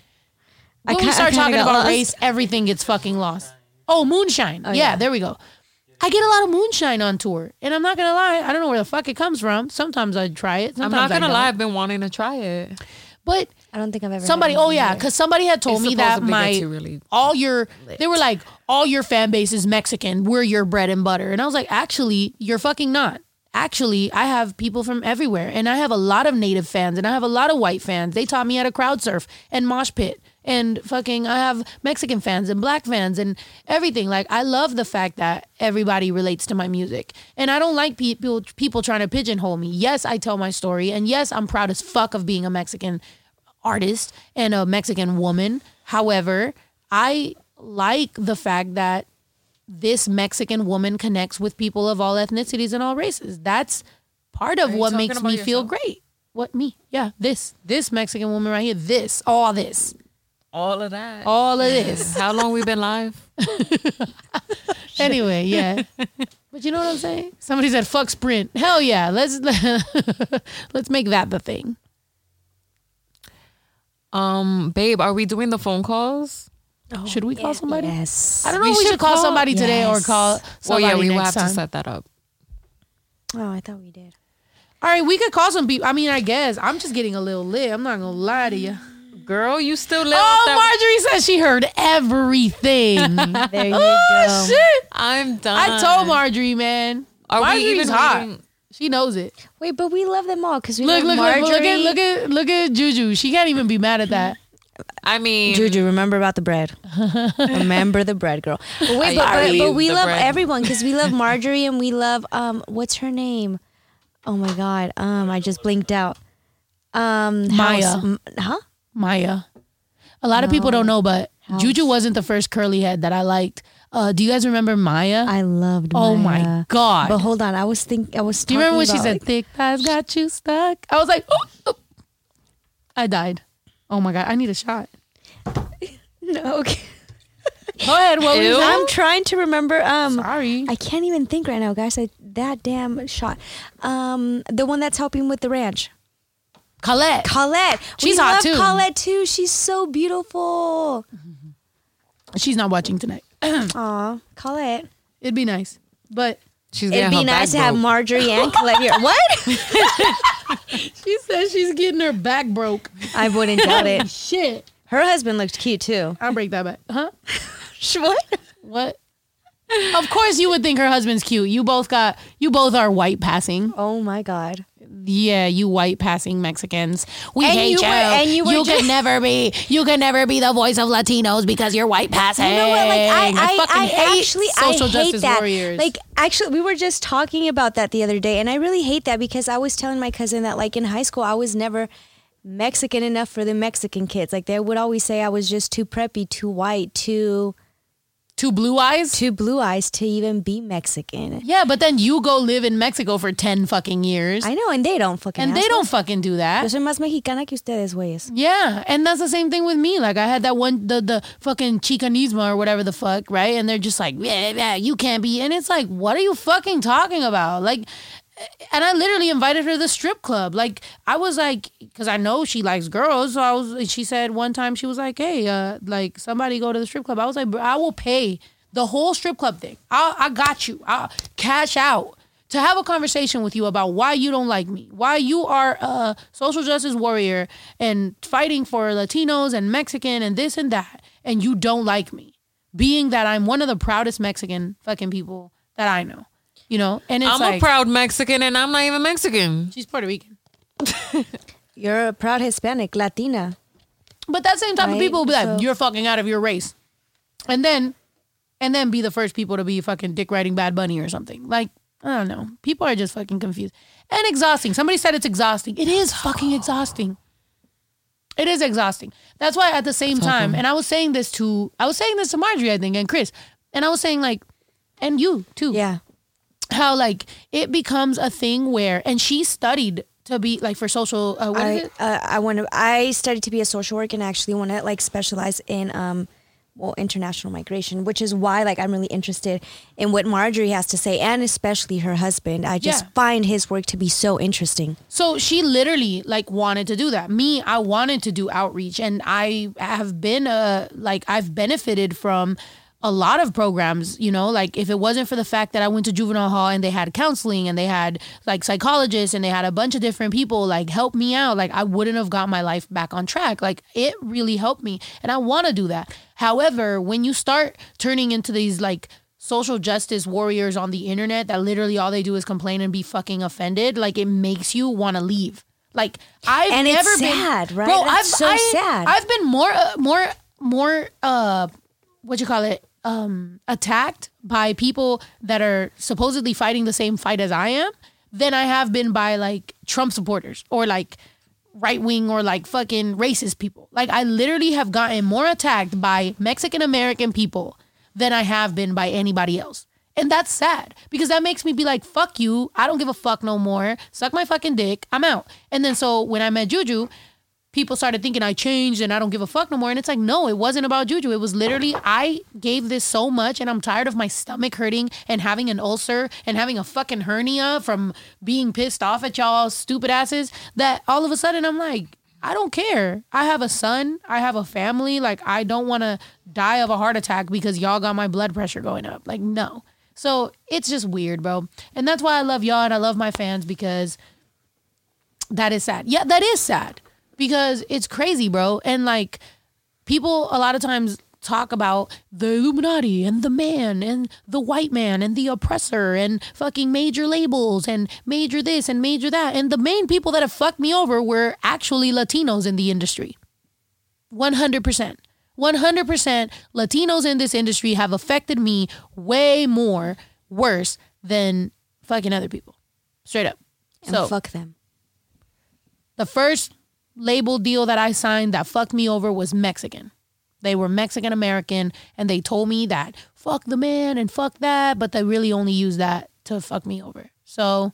I when we ki- I start kinda talking got about lost. race everything gets fucking lost oh moonshine oh, yeah, yeah. there we go I get a lot of moonshine on tour, and I'm not gonna lie. I don't know where the fuck it comes from. Sometimes I try it. I'm Sometimes not gonna don't. lie. I've been wanting to try it. But I don't think I've ever. had somebody, one oh yeah, either. because somebody had told It's me that supposed to my get you really all your they were like all your fan base is Mexican. We're your bread and butter, and I was like, actually, you're fucking not. Actually, I have people from everywhere, and I have a lot of native fans, and I have a lot of white fans. They taught me how to crowd surf and mosh pit, and fucking, I have Mexican fans and black fans and everything. Like, I love the fact that everybody relates to my music, and I don't like people people trying to pigeonhole me. Yes, I tell my story, and yes, I'm proud as fuck of being a Mexican artist and a Mexican woman. However, I like the fact that this Mexican woman connects with people of all ethnicities and all races. That's part of what makes about me feel great. What me? Yeah, this this Mexican woman right here. This all this All of that. all of this. How long we been live? anyway, yeah. But you know what I'm saying? Somebody said fuck sprint. Hell yeah. Let's let's make that the thing. Um, babe, are we doing the phone calls? Oh, should we call somebody? Yes. I don't know We if we should should call, call- somebody today or Yes. call Well, yeah, we will have time. to set that up. Oh, I thought we did. All right, we could call some people. I mean, I guess I'm just getting a little lit. I'm not gonna lie to you. Girl, you still live. Oh, that- Marjorie says she heard everything. There you oh go. shit! I'm done. I told Marjorie, man. Are we Marjorie's even hot. reading- She knows it. Wait, but we love them all because we Look, love look, look, Marjorie. look at, look at, look at Juju. She can't even be mad at that. I mean, Juju, remember about the bread. remember the bread, girl. But wait, but, but, but we love bread. everyone because we love Marjorie and we love um, what's her name? Oh my god, um, I just blinked out. Um, Maya. House. M- huh? Maya. A lot of people don't know, but House. Juju wasn't the first curly head that I liked. Uh, do you guys remember Maya? I loved. oh Maya. my god! But hold on, I was think I was. do you remember when talking she about, said "thick thighs got you stuck"? I was like, oh, oh. I died. Oh my god! I need a shot. no? Okay. Go ahead. What was Ew. that? I'm trying to remember. Um, Sorry. I can't even think right now, guys. I, that damn shot. Um, the one that's helping with the ranch. Colette. Colette. She's we hot love too. Colette too. She's so beautiful. She's not watching tonight. Aw, it. It'd be nice, but She's It'd be nice to have. Marjorie and here. What? she says she's getting her back broke. I wouldn't doubt it. Shit, Her husband looked cute too. I'll break that back. Huh? What? What? Of course, you would think her husband's cute. You both got. You both are white passing. Oh my god. Yeah, you white passing Mexicans. We And hate you you. were- and you were you just- can never be. You can never be the voice of Latinos because you're white passing. You know what? Like I, I, fucking I, hate actually, social I hate justice that. warriors. Like, actually, we were just talking about that the other day, and I really hate that because I was telling my cousin that, like, in high school, I was never Mexican enough for the Mexican kids. Like, they would always say I was just too preppy, too white, too two blue eyes. Two blue eyes to even be Mexican. Yeah, but then you go live in Mexico for ten fucking years, I know, and they don't fucking. and they don't fucking do Yo that. soy más mexicana que ustedes, güeyes. Yeah, and that's the same thing with me. Like I had that one, the the fucking chicanismo or whatever the fuck, right? And they're just like, yeah, yeah, you can't be. And it's like, what are you fucking talking about? Like, and I literally invited her to the strip club. Like I was like, because I know she likes girls. So I was. She said one time she was like, hey, uh, like somebody go to the strip club. I was like, I will pay the whole strip club thing. I I got you. I cash out to have a conversation with you about why you don't like me, why you are a social justice warrior and fighting for Latinos and Mexican and this and that, and you don't like me, being that I'm one of the proudest Mexican fucking people that I know, you know. And it's I'm like a proud Mexican and I'm not even Mexican. she's Puerto Rican, You're a proud Hispanic, Latina. but that same type of people will be like, so- you're fucking out of your race, and then, and then be the first people to be fucking dick riding Bad Bunny or something like. I don't know. People are just fucking confused and exhausting. Somebody said it's exhausting. It is fucking exhausting. It is exhausting. That's why at the same time, and I was saying this to I was saying this to Marjorie, I think, and Chris, and I was saying like, and you too, Yeah. How like it becomes a thing where, and she studied to be like for social. Uh, I uh, I want to. I studied to be a social worker and actually want to like specialize in um, well, international migration, which is why like I'm really interested in what Marjorie has to say, and especially her husband. I just Yeah. find his work to be so interesting. So she literally like wanted to do that. Me, I wanted to do outreach and I have been a like I've benefited from a lot of programs, you know, like if it wasn't for the fact that I went to juvenile hall and they had counseling and they had like psychologists and they had a bunch of different people like help me out, like I wouldn't have got my life back on track. Like it really helped me and I want to do that. However, when you start turning into these like social justice warriors on the internet that literally all they do is complain and be fucking offended, like it makes you want to leave. Like I've And it's never been, sad, right? Bro, That's I've so I, sad. I've been more, uh, more, more. uh What you call it? Um, attacked by people that are supposedly fighting the same fight as I am than I have been by like Trump supporters or like right wing or like fucking racist people. Like I literally have gotten more attacked by Mexican American people than I have been by anybody else. And that's sad because that makes me be like, fuck you. I don't give a fuck no more. Suck my fucking dick. I'm out. And then so when I met Juju, people started thinking I changed and I don't give a fuck no more. And it's like, no, it wasn't about Juju. It was literally, I gave this so much and I'm tired of my stomach hurting and having an ulcer and having a fucking hernia from being pissed off at y'all stupid asses that all of a sudden I'm like, I don't care. I have a son. I have a family. Like, I don't want to die of a heart attack because y'all got my blood pressure going up. Like, no. So it's just weird, bro. And that's why I love y'all and I love my fans because that is sad. Yeah, that is sad because it's crazy, bro. And like people a lot of times talk about the Illuminati and the man and the white man and the oppressor and fucking major labels and major this and major that. And the main people that have fucked me over were actually Latinos in the industry. 100%. 100% Latinos in this industry have affected me way more worse than fucking other people. Straight up. And So fuck them. the first label deal that I signed that fucked me over was Mexican. They were Mexican American and they told me that fuck the man and fuck that, but they really only used that to fuck me over. So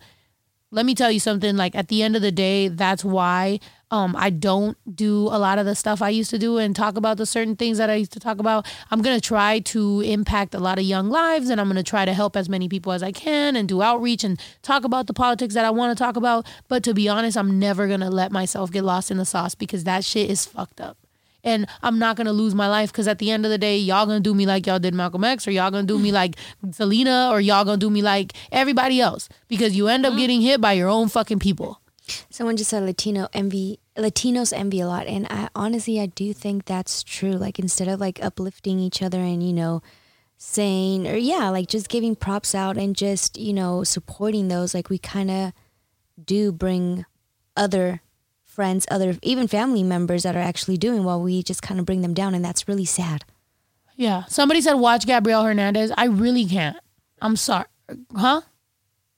let me tell you something like at the end of the day that's why um, i don't do a lot of the stuff i used to do and talk about the certain things that i used to talk about. I'm going to try to impact a lot of young lives and i'm going to try to help as many people as i can and do outreach and talk about the politics that i want to talk about. But to be honest i'm never going to let myself get lost in the sauce because that shit is fucked up. And I'm not gonna lose my life because at the end of the day, y'all gonna do me like y'all did Malcolm X, or y'all gonna do me like Selena, or y'all gonna do me like everybody else. Because you end up getting hit by your own fucking people. Someone just said Latino envy Latinos envy a lot and I honestly I do think that's true. Like instead of like uplifting each other and you know saying or yeah, like just giving props out and just, you know, supporting those like we kind of do bring other friends, other even family members that are actually doing well, we just kind of bring them down and that's really sad. Yeah. Somebody said watch Gabriel Hernandez. I really can't. I'm sorry. Huh?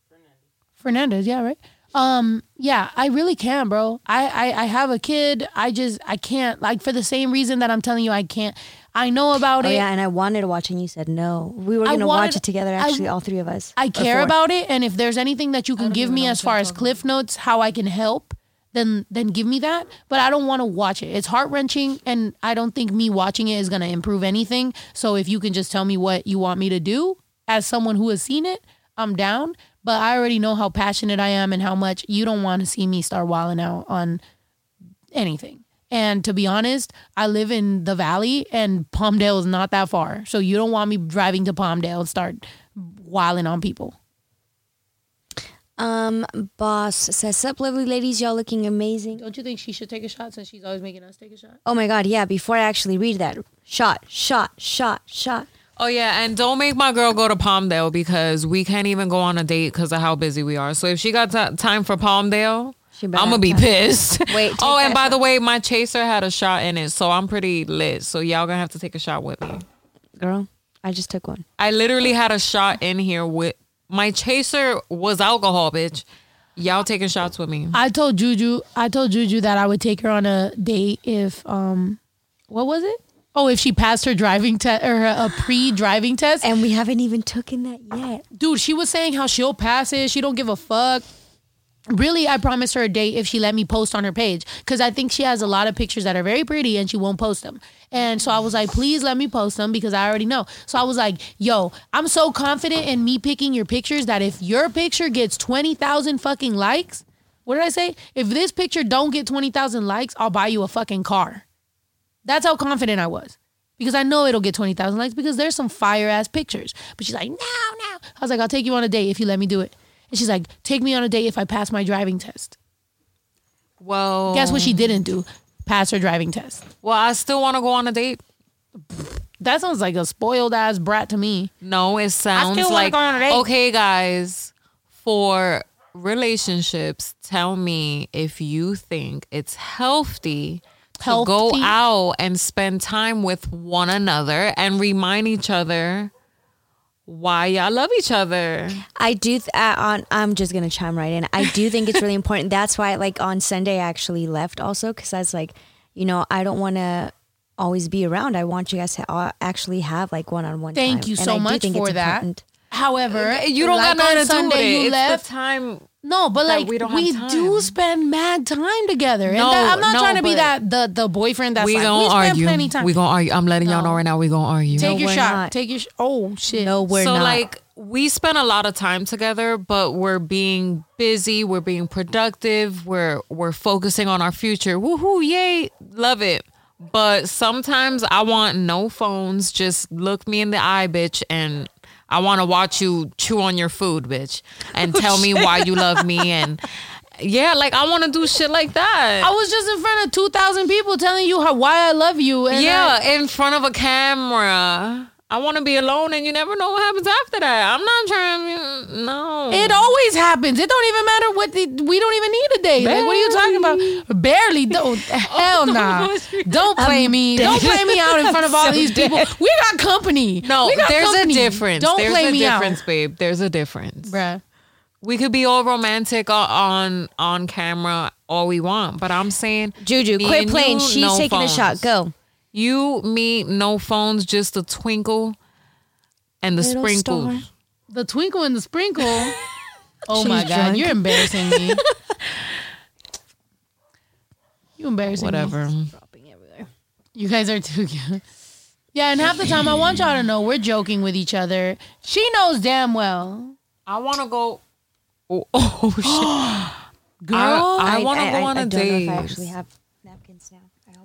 Fernandez. Fernandez, yeah, right. Um, yeah, I really can, bro. I, I I have a kid. I just I can't like for the same reason that I'm telling you I can't. I know about it. Oh it. yeah, and I wanted to watch and you said no. We were going to wanted- watch it together I- actually all three of us. I care about it, and if there's anything that you can give me as far as cliff notes, how I can help, then then give me that. But I don't want to watch it. It's heart wrenching, and I don't think me watching it is gonna improve anything. So if you can just tell me what you want me to do as someone who has seen it, I'm down. But I already know how passionate I am and how much you don't want to see me start wilding out on anything. And to be honest, I live in the valley and Palmdale is not that far. So you don't want me driving to Palmdale and start wilding on people. Um, boss says, "Sup, lovely ladies, y'all looking amazing." Don't you think she should take a shot since she's always making us take a shot? Oh my god, yeah. Before I actually read that, shot, shot, shot, shot. Oh yeah, and don't make my girl go to Palmdale because we can't even go on a date because of how busy we are. So if she got t- time for Palmdale, She I'm gonna be time. pissed. Wait, oh, and by shot. the way, my chaser had a shot in it, so I'm pretty lit. So y'all gonna have to take a shot with me. Girl, I just took one. I literally had a shot in here with my chaser was alcohol, bitch. Y'all taking shots with me. I told Juju, I told Juju that I would take her on a date if um, what was it? Oh, if she passed her driving test or a pre-driving test. And we haven't even taken that yet. dude, she was saying how she'll pass it. She don't give a fuck. Really, I promised her a date if she let me post on her page because I think she has a lot of pictures that are very pretty and she won't post them. And so I was like, please let me post them because I already know. So I was like, yo, I'm so confident in me picking your pictures that if your picture gets 20,000 fucking likes, what did I say? If this picture don't get 20,000 likes, I'll buy you a fucking car. That's how confident I was. Because I know it'll get 20,000 likes because there's some fire ass pictures. But she's like, no, no. I was like, I'll take you on a date if you let me do it. And she's like, take me on a date if I pass my driving test. Well, Guess what she didn't do? Pass her driving test. Well, I still want to go on a date. That sounds like a spoiled ass brat to me. No, it sounds like go on a date. okay, guys. For relationships, tell me if you think it's healthy to go out and spend time with one another and remind each other why y'all love each other. I do. Th- uh, on, I'm just gonna chime right in. I do think it's really important. That's why, like on Sunday, I actually left also because I was like, you know, I don't want to always be around. I want you guys to uh, actually have like one on one. Thank you and so much think for it's that. important. However, You don't like got nothing on to do with it. you It's left. the time. No, but like we we, do spend mad time together. No, and that, I'm not no, trying to be that the the boyfriend that's we like gonna we spend argue. plenty time. We gonna argue. I'm letting y'all know right now. We gonna argue. Take No, your shot. not. Take your sh- oh shit. No, we're so not. like we spend a lot of time together but we're being busy we're being productive we're we're focusing on our future woohoo yay love it but sometimes i want no phones just look me in the eye bitch and i want to watch you chew on your food bitch and oh, tell me why you love me and yeah like i want to do shit like that I was just in front of two thousand people telling you how why I love you. And yeah, I- in front of a camera. I want to be alone, and you never know what happens after that. I'm not trying. No, it always happens. It don't even matter what the, we don't even need a date. Like what are you talking about? Barely. Don't hell nah. Don't play me. Don't play me out in front of all these people. We got company. No, got there's company. a difference. Don't there's play a me difference, out, babe. There's a difference. bruh. We could be all romantic on on camera all we want, but I'm saying Juju, quit playing. you, She's no taking phones. a shot. Go. You, me, no phones, just a twinkle and the Little sprinkles. star. The twinkle and the sprinkle. Oh my She's god, drunk. you're embarrassing me. you embarrassing me. Whatever. You guys are too cute. Yeah, and half the time I want y'all to know we're joking with each other. She knows damn well. I want to go. Oh, oh shit! Girl, I wanna go on a I don't know if I actually have.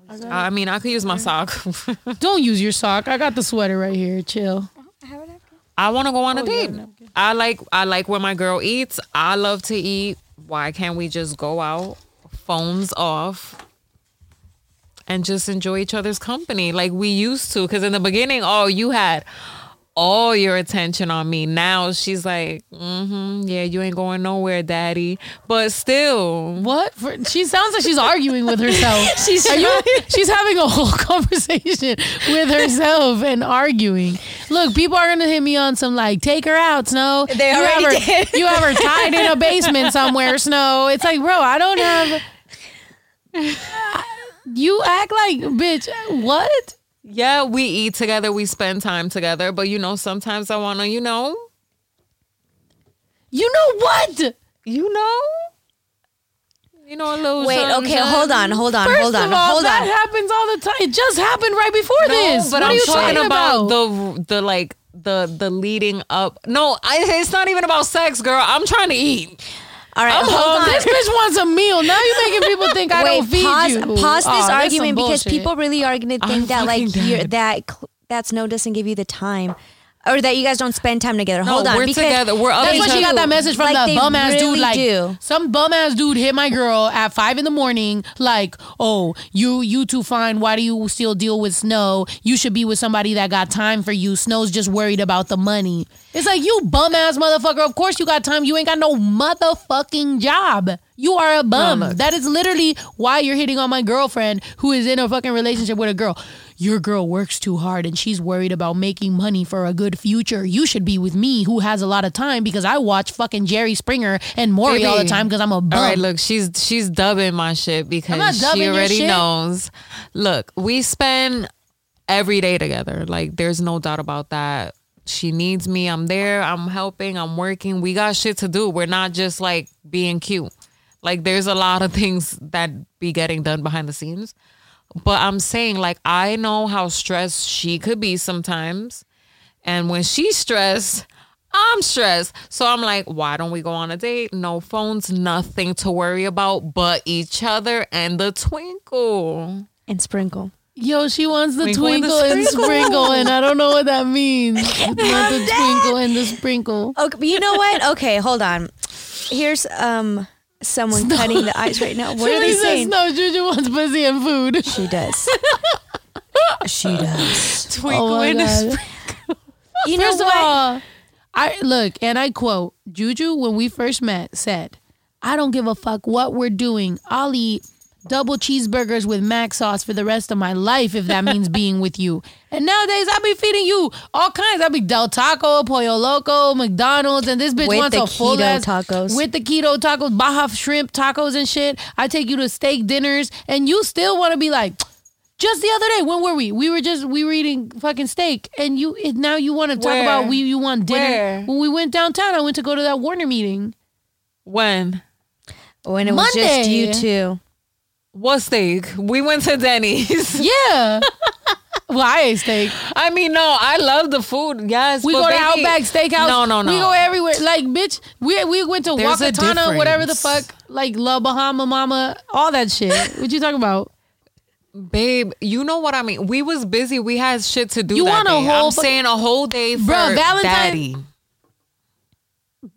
Napkins now. I always I mean, I could use my sock. Don't use your sock. I got the sweater right here. Chill. I have a napkin. I want to go on a Oh, you have date. a napkin. I like I like when my girl eats. I love to eat. Why can't we just go out, phones off, and just enjoy each other's company like we used to? Because in the beginning, oh, you had all your attention on me. Now she's like, mm-hmm, yeah, you ain't going nowhere, daddy. But still, What? For, she sounds like she's arguing with herself. she's you, she's having a whole conversation with herself and arguing. Look, people are gonna hit me on some like take her out, Snow. They you already have her, did. You have her tied in a basement somewhere, Snow. It's like, bro, I don't have. You act like bitch. What? Yeah, we eat together, we spend time together. But you know, sometimes I want to, you know, You know what? you know, you know, a little. Wait, okay, hold on, hold on, First hold on, of all, hold that on. happens all the time. It just happened right before No, this. but what I'm are you talking talking about, about? the the like the the leading up. No, I, it's not even about sex, girl. I'm trying to eat. All right, I'm hold hungry. on. This bitch wants a meal. Now you're making people think I Wait, don't feed pause, you. pause Oh, this that's some argument because bullshit. people really are going to I'm think that like you're, that cl- that snow doesn't give you the time, or that you guys don't spend time together. No, Hold on, we're together. We're up That's when she got that message from Like, the bum ass really dude. Like do. some bum ass dude hit my girl at five in the morning. Like, oh, you you too fine. Why do you still deal with Snow? You should be with somebody that got time for you. Snow's just worried about the money. It's like you bum ass motherfucker. Of course you got time. You ain't got no motherfucking job. You are a bum. look. that is literally why you're hitting on my girlfriend who is in a fucking relationship with a girl. Your girl works too hard and she's worried about making money for a good future. You should be with me who has a lot of time because I watch fucking Jerry Springer and Maury all the time because I'm a bum. All right, look, she's she's dubbing my shit because she already knows. Look, we spend every day together. Like, there's no doubt about that. She needs me. I'm there. I'm helping. I'm working. We got shit to do. We're not just like being cute. Like, there's a lot of things that be getting done behind the scenes. But I'm saying, like, I know how stressed she could be sometimes. And when she's stressed, I'm stressed. So I'm like, why don't we go on a date? No phones, nothing to worry about but each other and the twinkle. and sprinkle. Yo, she wants the Twinkle and the twinkle and sprinkle. sprinkle, and I don't know what that means. Not the twinkle and the sprinkle. Okay, you know what? Okay, hold on. Here's um someone cutting the ice right now. What are they She says, saying? No, Juju wants pussy and food. She does. she does. Twinkle Oh my and God. sprinkle. You know First of what? all, I look and I quote Juju when we first met said, "I don't give a fuck what we're doing. I'll eat double cheeseburgers with mac sauce for the rest of my life if that means being with you." And nowadays, I be feeding you all kinds. I be Del Taco, Pollo Loco, McDonald's, and this bitch With wants the a full keto ass tacos. with the keto tacos, Baja shrimp tacos and shit. I take you to steak dinners, and you still want to be like. Just the other day, when were we? We were just we were eating fucking steak, and you it, now you want to talk Where? about we you want dinner. Where? When we went downtown, I went to go to that Warner meeting. When? When it was just you two. What steak? We went to Denny's. Yeah. well, I ate steak. I mean, no, I love the food. Yes. We go to baby- Outback Steakhouse. No, no, no. We go everywhere. Like, bitch, we we went to There's Wakatana, whatever the fuck, like La Bahama Mama, all that shit. what you talking about? Babe, you know what I mean. We was busy. We had shit to do. You that want a day. whole I'm fuck- saying a whole day for Bruh, Valentine- daddy.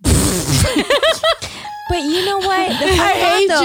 But you know what? The- hold I on, hate though.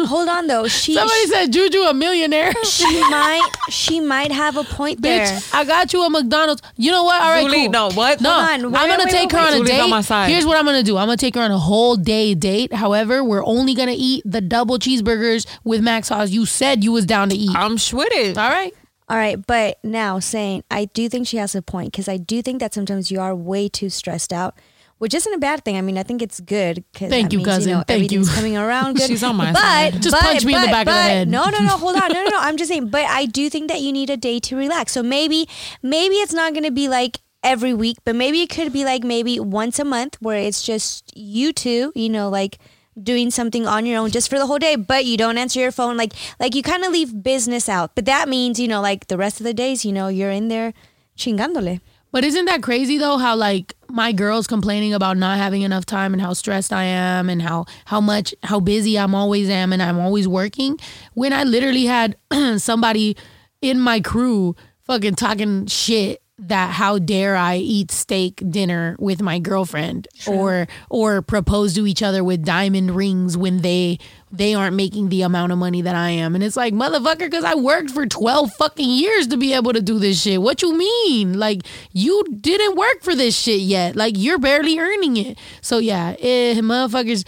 you. Hold on though. She Somebody said Juju a millionaire. she might she might have a point there. Bitch, I got you a McDonald's. You know what? All right, Zuli, cool. no, what? No, Hold on. I'm gonna wait, take wait, her on a wait. Zuli's date. on my side. Here's what I'm gonna do. I'm gonna take her on a whole day date. However, we're only gonna eat the double cheeseburgers with mac sauce. You said you was down to eat. I'm with it. All right. All right, but now saying I do think she has a point because I do think that sometimes you are way too stressed out, which isn't a bad thing. I mean, I think it's good. Cause Thank you, means, cousin. You know, Thank you. coming around good. She's on my but, side. Just but- punch me in the but- back of the head. No, no, no. Hold on. No, no, no. I'm just saying. But I do think that you need a day to relax. So maybe, maybe it's not going to be like every week, but maybe it could be like maybe once a month where it's just you two. You know, like doing something on your own just for the whole day but you don't answer your phone like like you kind of leave business out but that means you know like the rest of the days you know you're in there chingandole But isn't that crazy though? How like my girls complaining about not having enough time and how stressed I am and how how much how busy I'm always am and I'm always working. When I literally had somebody in my crew fucking talking shit that how dare I eat steak dinner with my girlfriend or or propose to each other with diamond rings when they they aren't making the amount of money that I am. And it's like, motherfucker, because I worked for 12 fucking years to be able to do this shit. What you mean? Like, you didn't work for this shit yet. Like, you're barely earning it. So, yeah, eh, motherfuckers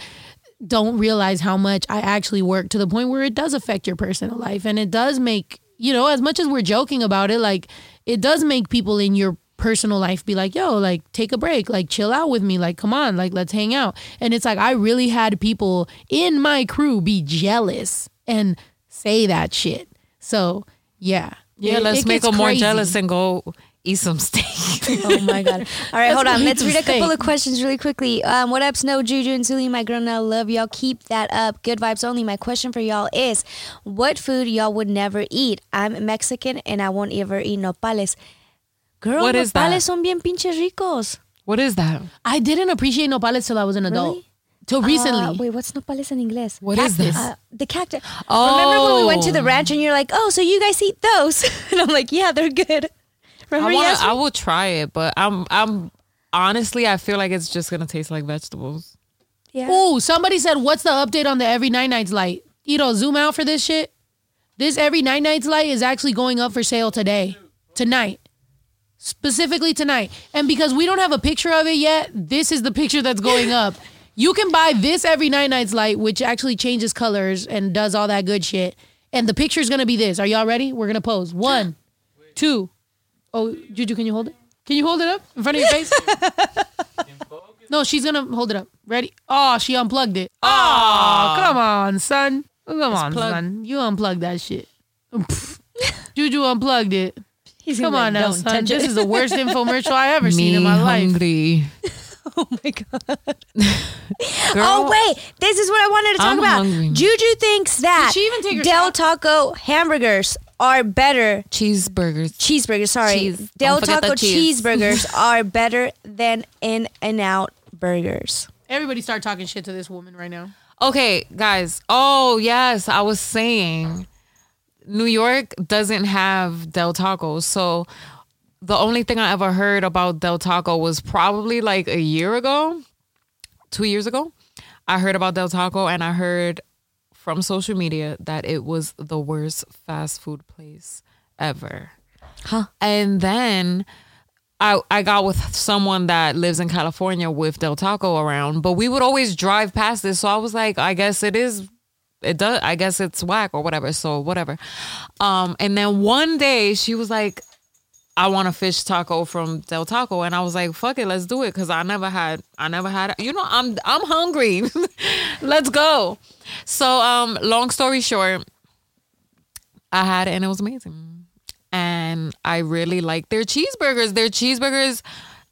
don't realize how much I actually work to the point where it does affect your personal life. And it does make, you know, as much as we're joking about it, like, it does make people in your personal life be like, yo, like take a break, like chill out with me, like come on, like let's hang out. And it's like I really had people in my crew be jealous and say that shit. So yeah. Yeah, It- let's it make them more crazy. jealous and go eat some steak. Oh my god! All right, hold on. Let's read a couple steak. of questions really quickly. Um, what up, Snow, Juju, and Zuli? My girl, now love y'all. Keep that up. Good vibes only. My question for y'all is, what food y'all would never eat? I'm Mexican and I won't ever eat nopales. Girl, What is that? son bien pinches ricos. what is that? I didn't appreciate nopales till I was an adult. Really? Till recently. Uh, wait, what's nopales in English? What is this? Uh, the cactus. Oh. Remember when we went to the Oh. ranch and you're like, oh, so you guys eat those? and I'm like, yeah, they're good. Remember I wanna. I will try it, but I'm. I'm honestly. I feel like it's just gonna taste like vegetables. yeah. Ooh, somebody said, "What's the update on the Every Night Nights light?" You know, zoom out for this shit. This Every Night Nights light is actually going up for sale today, tonight, specifically tonight. And because we don't have a picture of it yet, this is the picture that's going up. You can buy this Every Night Nights light, which actually changes colors and does all that good shit. And the picture is gonna be this. Are y'all ready? We're gonna pose. One, two. Oh, Juju, can you hold it? Can you hold it up in front of your face? No, she's gonna hold it up. Ready? Oh, she unplugged it. Oh, come on, son. Come on, plug- son. You unplugged that shit. Juju unplugged it. He's Come on like, now, son. This is the worst infomercial I ever seen in my life. hungry. oh my god. Oh, Girl, Oh wait, this is what I wanted to talk I'm about. hungry. Juju thinks that Did she even take her Del shot? Taco hamburgers are better. cheeseburgers. Cheeseburgers, sorry. Cheese. Del Taco cheese. cheeseburgers are better than In and Out burgers. Everybody start talking shit to this woman right now. Okay, guys. Oh yes, I was saying, New York doesn't have Del Taco, so the only thing I ever heard about Del Taco was probably like a year ago, two years ago. I heard about Del Taco, and I heard from social media that it was the worst fast food place ever. Huh. And then I I got with someone that lives in California with Del Taco around, but we would always drive past this. So I was like, I guess it is it does I guess it's whack or whatever. So whatever. Um and then one day she was like, I want a fish taco from Del Taco. And I was like, fuck it, let's do it. Cause I never had I never had you know, I'm I'm hungry. let's go. So um long story short, I had it and it was amazing. And I really like their cheeseburgers. Their cheeseburgers,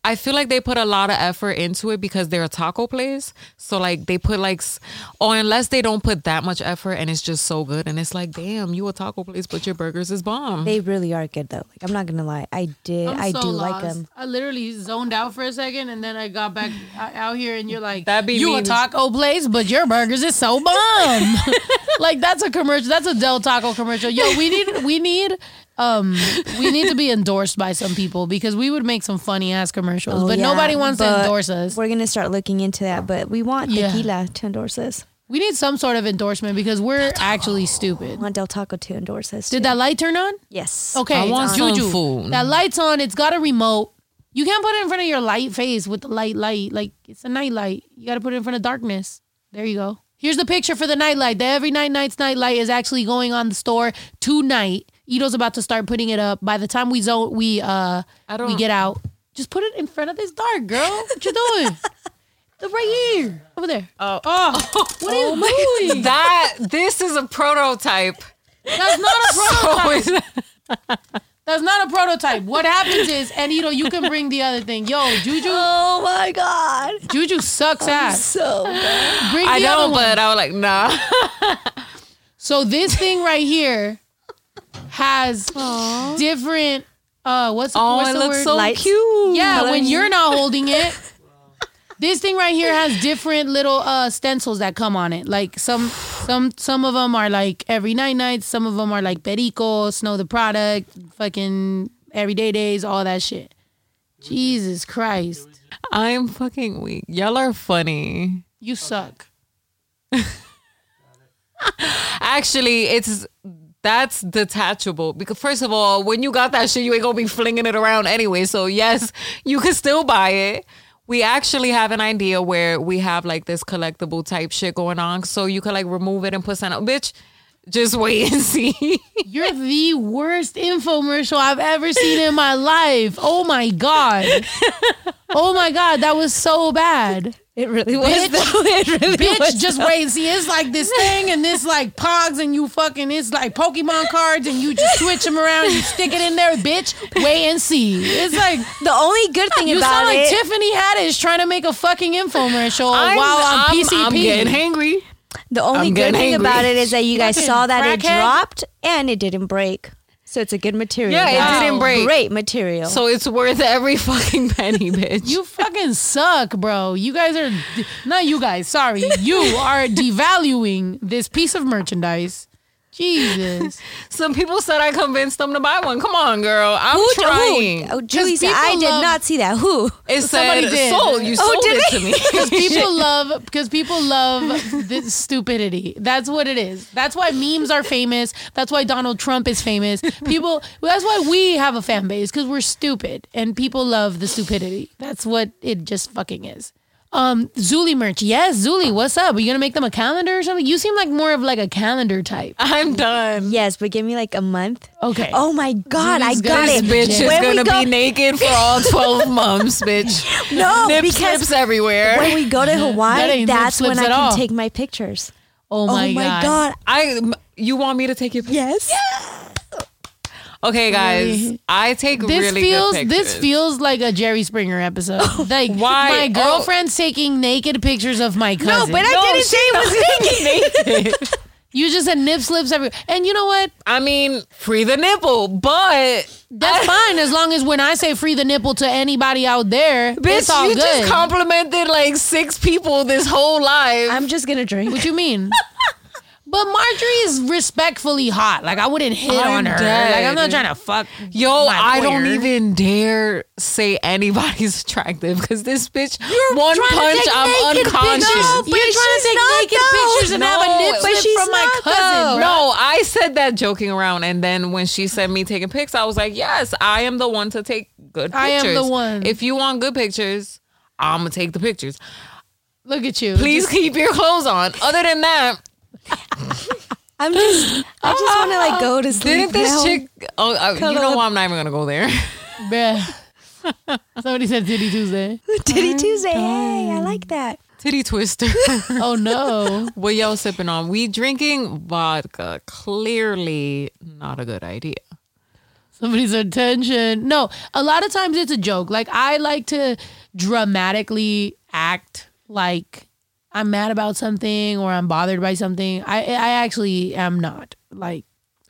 I feel like they put a lot of effort into it because they're a taco place. So like they put like, s- or unless they don't put that much effort and it's just so good. And it's like, damn, you a taco place, but your burgers is bomb. They really are good though. Like I'm not gonna lie, I did. I'm I so do like them. I literally zoned out for a second, and then I got back out here, and you're like, That'd be "You me. a taco place, but your burgers is so bomb." like that's a commercial. That's a Del Taco commercial. Yo, we need we need um we need to be endorsed by some people because we would make some funny ass commercials, Oh, but yeah, nobody wants to endorse us. We're gonna start looking into that, but we want Yeah. tequila to endorse us. We need some sort of endorsement because we're actually stupid. I want Del Taco to endorse us. Did too. that light turn on? Yes. Okay, I want it's Juju. food. That light's on. It's got a remote. You can't put it in front of your light face with the light light. Like it's a night light. You got to put it in front of darkness. There you go. Here's the picture for the night light. The every night nights night light is actually going on the store tonight. Ito's about to start putting it up. By the time we zone we uh I don't- we get out, just put it in front of this dark girl. What you doing? the right here, over there. Oh. Oh, what are you doing? that, this is a prototype. That's not a prototype. So That's not a prototype. What happens is, and you know, you can bring the other thing. Yo, Juju, Oh my god. Juju sucks ass. So good. Bring I the other know, one. but I was like, nah. So this thing right here has different uh, what's Oh, what's it the looks word? so Lights. cute. Yeah, when you're not holding it. This thing right here has different little uh stencils that come on it. Like some some some of them are like every night nights, some of them are like Perico, Snow Tha Product, fucking everyday days, all that shit. Jesus Christ. I'm fucking weak. Y'all are funny. You suck. Actually, it's that's detachable because first of all, when you got that shit, you ain't gonna be flinging it around anyway. So yes, you can still buy it. We actually have an idea where we have like this collectible type shit going on, so you could like remove it and put something. Bitch, just wait and see. You're the worst infomercial I've ever seen in my life. Oh my god. Oh my god, that was so bad. It really was. Bitch. though. It really Bitch, was. just wait and see. It's like this thing and this like pogs and you fucking it's like Pokemon cards and you just switch them around and you stick it in there, bitch. Wait and see. It's like the only good thing you about sound like it. Tiffany Haddish trying to make a fucking infomercial I'm, while on I'm- PCP. I'm getting hangry. The only I'm good thing angry. about it is that you guys Fucking saw that it crackhead. dropped and it didn't break. So it's a good material. Yeah, it That's didn't break. Great material. So it's worth every fucking penny, bitch. You fucking suck, bro. You guys are not you guys. Sorry, you are devaluing this piece of merchandise. Jesus. Some people said I convinced them to buy one. Come on, girl. I'm who? trying. Who? Oh, Julie said, I did love- not see that. Who? It Somebody said did. sold. You Oh, sold did it they? to me. Because people love because people love this stupidity. That's what it is. That's why memes are famous. That's why Donald Trump is famous. People that's why we have a fan base because we're stupid and people love the stupidity. That's what it just fucking is. Um Zuli merch. Yes, Zuli, what's up? Are you gonna make them a calendar or something? You seem like more of like a calendar type. I'm done. Yes, but give me like a month. Okay. Oh my God, I got gonna it. This bitch is When gonna go- be naked for all 12 months, bitch. No, Nip because slips everywhere. when we go to Hawaii, ain't that's when I can all. take my pictures. Oh my, Oh my, my god. God. I you want me to take your pictures? Yes. Okay, guys. I take This really feels good this feels like a Jerry Springer episode. Like Why? my Oh. girlfriend's taking naked pictures of my cousin. No, but I didn't say it was naked. You just said nip slips everywhere. And you know what? I mean, free the nipple, but That's fine as long as when I say free the nipple to anybody out there, bitch, it's all you good. just complimented like six people this whole life. I'm just gonna drink. what do you mean? But Marjorie is respectfully hot. Like I wouldn't hit I'm on her. dead. Like I'm not trying to fuck. Yo, my I don't lawyer. even dare say anybody's attractive because this bitch, one trying to punch, take I'm naked unconscious. pictures. No, You're trying to she's take not, naked though. pictures and have a No, nip but slip she's from my not, cousin. though. bro. No, I said that joking around, and then when she sent me taking pics, I was like, "Yes, I am the one to take good pictures. I am the one. If you want good pictures, I'm gonna take the pictures. Look at you. Please keep your clothes on. Other than that, I'm just. I just want to like go to sleep. didn't this now. chick? Oh, uh, you know up. what? I'm not even gonna go there. Bruh. Somebody said Titty Tuesday. Titty Tuesday. Hey, I like that. Titty twister. Oh no. what y'all sipping on? We drinking vodka. Clearly not a good idea. Somebody's attention. No, a lot of times it's a joke. Like I like to dramatically act like I'm mad about something or I'm bothered by something. I I actually am not. Like,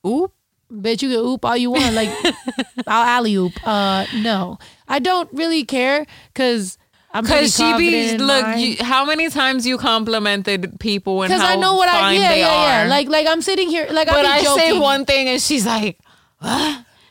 Oop. bitch, you can oop all you want. Like, I'll alley oop. Uh, no, I don't really care because I'm Cause she be look. You, how many times you complimented people and because how I know what I fine yeah yeah are. yeah like like I'm sitting here like but I I joking. say one thing and she's like,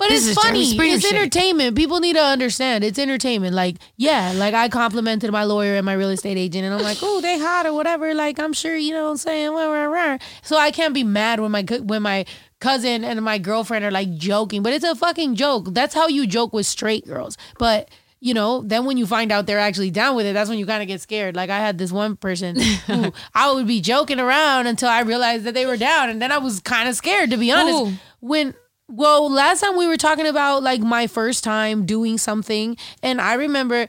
But This it's funny. It's shit. entertainment. People need to understand. It's entertainment. Like, yeah, like I complimented my lawyer and my real estate agent, and I'm like, oh, they hot or whatever. Like, I'm sure you know what I'm saying. Rah, rah, rah. So I can't be mad when my when my cousin and my girlfriend are like joking, but it's a fucking joke. That's how you joke with straight girls. But you know, then when you find out they're actually down with it, that's when you kind of get scared. Like I had this one person who I would be joking around until I realized that they were down, and then I was kind of scared to be honest. Who? When well, last time we were talking about like my first time doing something, and I remember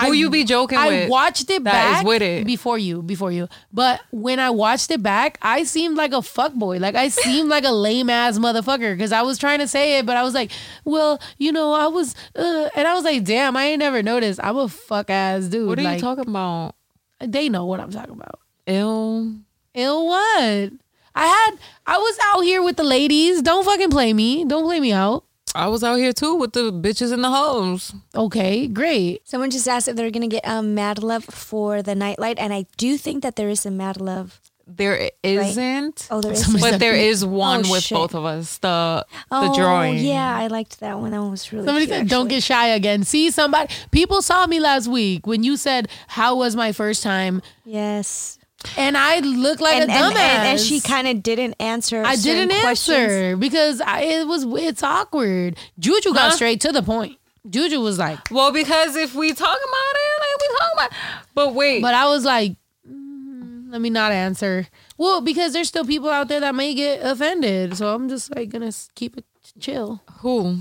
Who you be joking I with watched it back with it? before you, before you. But when I watched it back, I seemed like a fuck boy. Like I seemed like a lame ass motherfucker because I was trying to say it, but I was like, well, you know, I was, uh, and I was like, damn, I ain't never noticed. I'm a fuck ass dude. "What are like, you talking about? They know what I'm talking about. Ill." Ill what? I had I was out here with the ladies. Don't fucking play me. Don't play me out. I was out here too with the bitches and the hoes. Okay, great. Someone just asked if they're gonna get um, Mad Love for the nightlight, and I do think that there is a Mad Love. There isn't. Oh, there is. Somebody But there is one Oh, with shit. both of us. The Oh, the drawing. Yeah, I liked that one. That one was really. Somebody cute, said, "Don't get shy again." See somebody. People saw me last week when you said, "How was my first time?" Yes. And I looked like and, a and, dumbass. and, and she kind of didn't answer. I didn't questions. answer because I, it was it's awkward. Juju got Huh? straight to the point. Juju was like, Well, because if we talk about it, like we talk about. But wait, but I was like, mm, let me not answer. Well, because there's still people out there that may get offended, so I'm just like gonna keep it chill. who?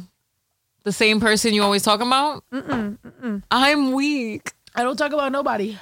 The same person you always talk about? Mm-mm, I'm weak. I don't talk about nobody.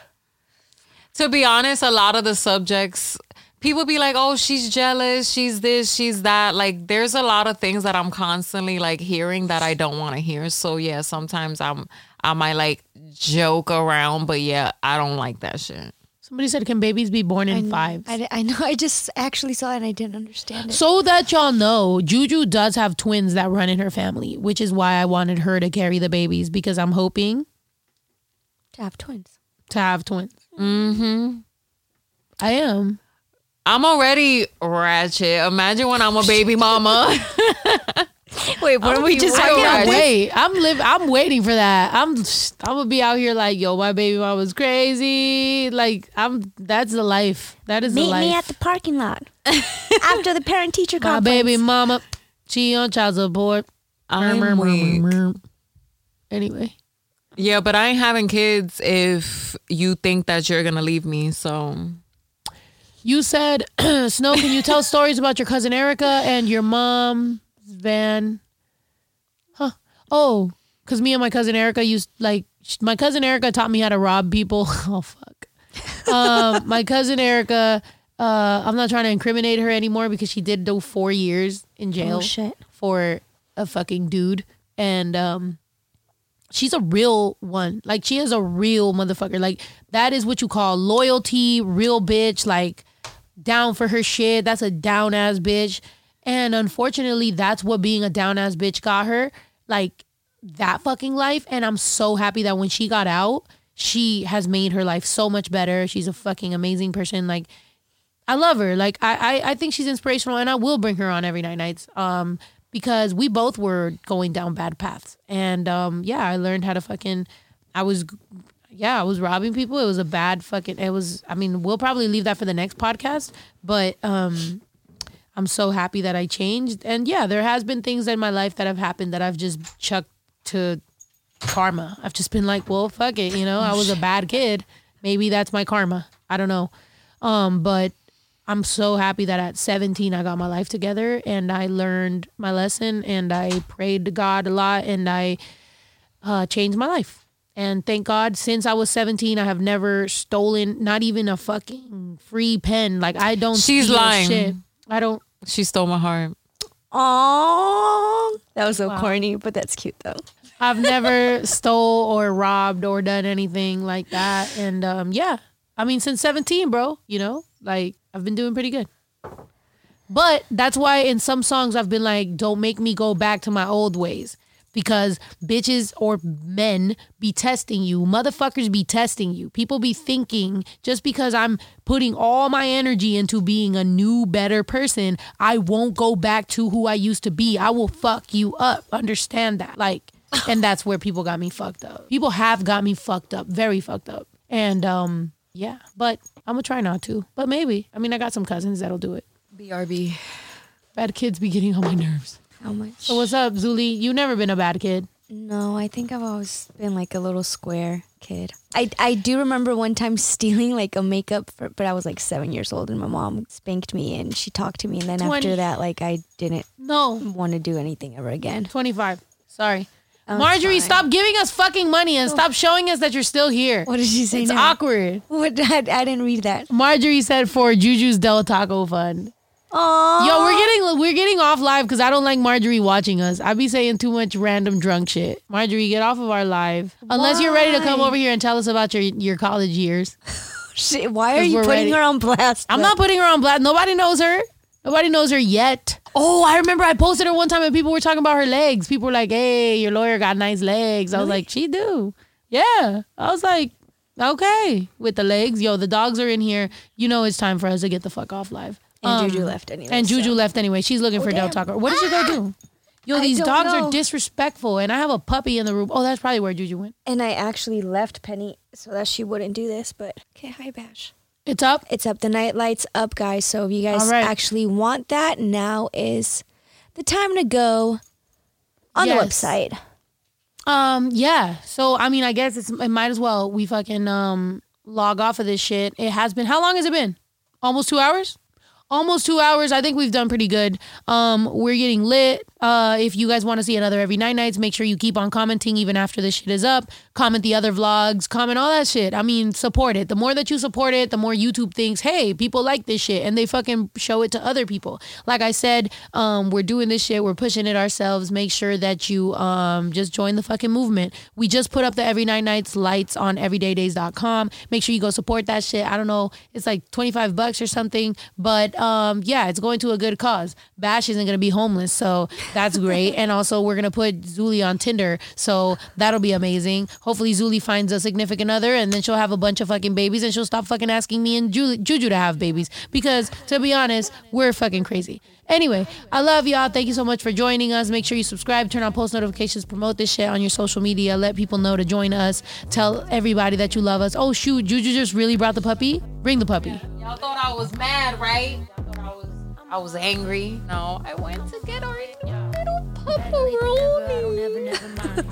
To be honest, a lot of the subjects, people be like, "Oh, she's jealous. She's this. She's that." Like, there's a lot of things that I'm constantly like hearing that I don't want to hear. So yeah, sometimes I'm I might like joke around, but yeah, I don't like that shit. Somebody said, "Can babies be born in five? I, I know. I just actually saw it and I didn't understand it. So that y'all know, Juju does have twins that run in her family, which is why I wanted her to carry the babies because I'm hoping to have twins. to have twins. Mm-hmm. I am. I'm already ratchet. Imagine when I'm a baby mama. Wait, what are we just I I can't can't Right. wait. I'm live. I'm waiting for that. I'm. I'm gonna be out here like, yo, my baby mom was crazy. Like, I'm. That's the life. That is the Meet life. me at the parking lot after the parent teacher conference. my conference. baby mama, she on child support. I'm Murmur, murmur, mm, mm, weak. murmur. Anyway, Yeah, but I ain't having kids if you think that you're gonna leave me. So you said, Snow, can you tell stories about your cousin Erica and your mom van? Huh? Oh, because me and my cousin Erica used like my cousin Erica taught me how to rob people. oh fuck. um, my cousin Erica. Uh, I'm not trying to incriminate her anymore because she did do four years in jail Oh shit. for a fucking dude, and um, she's a real one. Like she is a real motherfucker. Like that is what you call loyalty, real bitch. Like down for her shit. That's a down ass bitch. And unfortunately, that's what being a down ass bitch got her. Like that fucking life. And I'm so happy that when she got out, she has made her life so much better. She's a fucking amazing person. Like I love her. Like I, I, I think she's inspirational, and I will bring her on every night nights. Um, because we both were going down bad paths, and um, yeah, I learned how to fucking. I was, yeah, I was robbing people. It was a bad fucking. It was. I mean, we'll probably leave that for the next podcast, but um, I'm so happy that I changed, and yeah, there has been things in my life that have happened that I've just chucked to karma. I've just been like, well, fuck it, you know, I was a bad kid. Maybe that's my karma. I don't know. Um, but I'm so happy that at 17 I got my life together and I learned my lesson and I prayed to God a lot and I uh, changed my life. And thank God, since I was 17, I have never stolen not even a fucking free pen. Like I don't. She's steal lying. Shit. I don't. she stole my heart. Oh, that was so Wow. corny, but that's cute though. I've never stole or robbed or done anything like that. And um, yeah, I mean, since 17, bro, you know, like I've been doing pretty good. But that's why in some songs I've been like, don't make me go back to my old ways. Because bitches or men be testing you. Motherfuckers be testing you. People be thinking just because I'm putting all my energy into being a new, better person, I won't go back to who I used to be. I will fuck you up. Understand that. Like, and that's where people got me fucked up. People have got me fucked up, very fucked up. And um, yeah, but I'm gonna try not to. But maybe. I mean, I got some cousins that'll do it. BRB. Bad kids be getting on my nerves. How much? So what's up, Zuli? You never been a bad kid. No, I think I've always been like a little square kid. I, I do remember one time stealing like a makeup, for, but I was like seven years old and my mom spanked me and she talked to me. And then 20. after that, like I didn't No, want to do anything ever again. 25. Sorry. Oh, Marjorie, stop giving us fucking money and stop showing us that you're still here. What did she say It's now? awkward. What? I, I didn't read that. Marjorie said for Juju's Del Taco Fund. Oh, Yo, we're getting we're getting off live because I don't like Marjorie watching us. I be saying too much random drunk shit. Marjorie, get off of our live. Unless you're ready to come over here and tell us about your your college years. Shit, why are you putting ready. her on blast? I'm not putting her on blast. Nobody knows her. Nobody knows her yet. Oh, I remember I posted her one time and people were talking about her legs. People were like, "Hey, your lawyer got nice legs." I was like, "She do." Yeah. I was like, "Okay." With the legs, yo, the dogs are in here. You know, it's time for us to get the fuck off live. And Um, Juju left anyway. And Juju so. left anyway. She's looking for Del damn. Taco. What did you go do? Yo, I these don't dogs are disrespectful, and I have a puppy in the room. Oh, that's probably where Juju went. And I actually left Penny so that she wouldn't do this. But okay, hi Bash. It's up. It's up. The night lights up, guys. So if you guys right. actually want that, now is the time to go on Yes. the website. Um, yeah. So I mean, I guess it's, it might as well we fucking um log off of this shit. It has been how long has it been? Almost two hours. Almost two hours. I think we've done pretty good. Um, we're getting lit. Uh, if you guys want to see another every night nights, make sure you keep on commenting even after this shit is up. Comment the other vlogs. Comment all that shit. I mean, support it. The more that you support it, the more YouTube thinks, hey, people like this shit, and they fucking show it to other people. Like I said, um, we're doing this shit. We're pushing it ourselves. Make sure that you um just join the fucking movement. We just put up the every night nights lights on everydaydays.com. Make sure you go support that shit. I don't know, it's like 25 bucks or something, but um yeah, it's going to a good cause. Bash isn't gonna be homeless, so that's great. and also we're gonna put Zuli on Tinder, so that'll be amazing. Hopefully Zuli finds a significant other and then she'll have a bunch of fucking babies and she'll stop fucking asking me and Ju- Juju to have babies. Because to be honest, we're fucking crazy. Anyway, I love y'all. Thank you so much for joining us. Make sure you subscribe, turn on post notifications, promote this shit on your social media. Let people know to join us. Tell everybody that you love us. Oh shoot, Juju just really brought the puppy. Bring the puppy. Y'all thought I was mad, right? Y'all thought I was I was angry. No, I went to get our little pepperoni.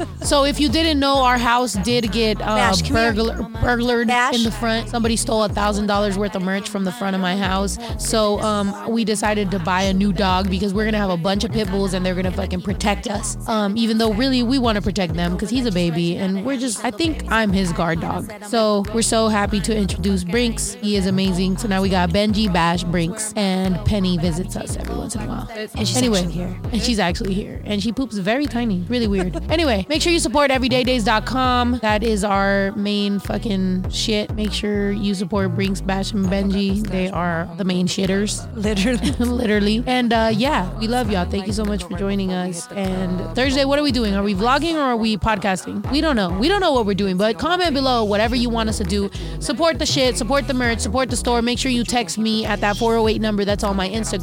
So if you didn't know, our house did get uh, Bash, burglar burglared Bash. in the front. Somebody stole a thousand dollars worth of merch from the front of my house. So um, we decided to buy a new dog because we're gonna have a bunch of pit bulls and they're gonna fucking protect us. Um, even though really we want to protect them because he's a baby and we're just I think I'm his guard dog. So we're so happy to introduce Brinks. He is amazing. So now we got Benji, Bash, Brinks, and Penny visits us every once in a while. And she's anyway, actually here. and she's actually here. And she poops very tiny. Really weird. anyway, make sure you support everydaydays.com. That is our main fucking shit. Make sure you support Brinks, Bash, and Benji. They are the main shitters. Literally. Literally. And uh, yeah, we love y'all. Thank you so much for joining us. And Thursday, what are we doing? Are we vlogging or are we podcasting? We don't know. We don't know what we're doing, but comment below whatever you want us to do. Support the shit, support the merch, support the store. Make sure you text me at that 408 number that's on my Instagram.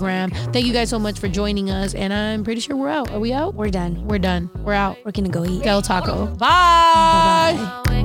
Thank you guys so much for joining us. And I'm pretty sure we're out. Are we out? We're done. We're done. We're out. We're gonna go eat. Del Taco. Bye. Bye.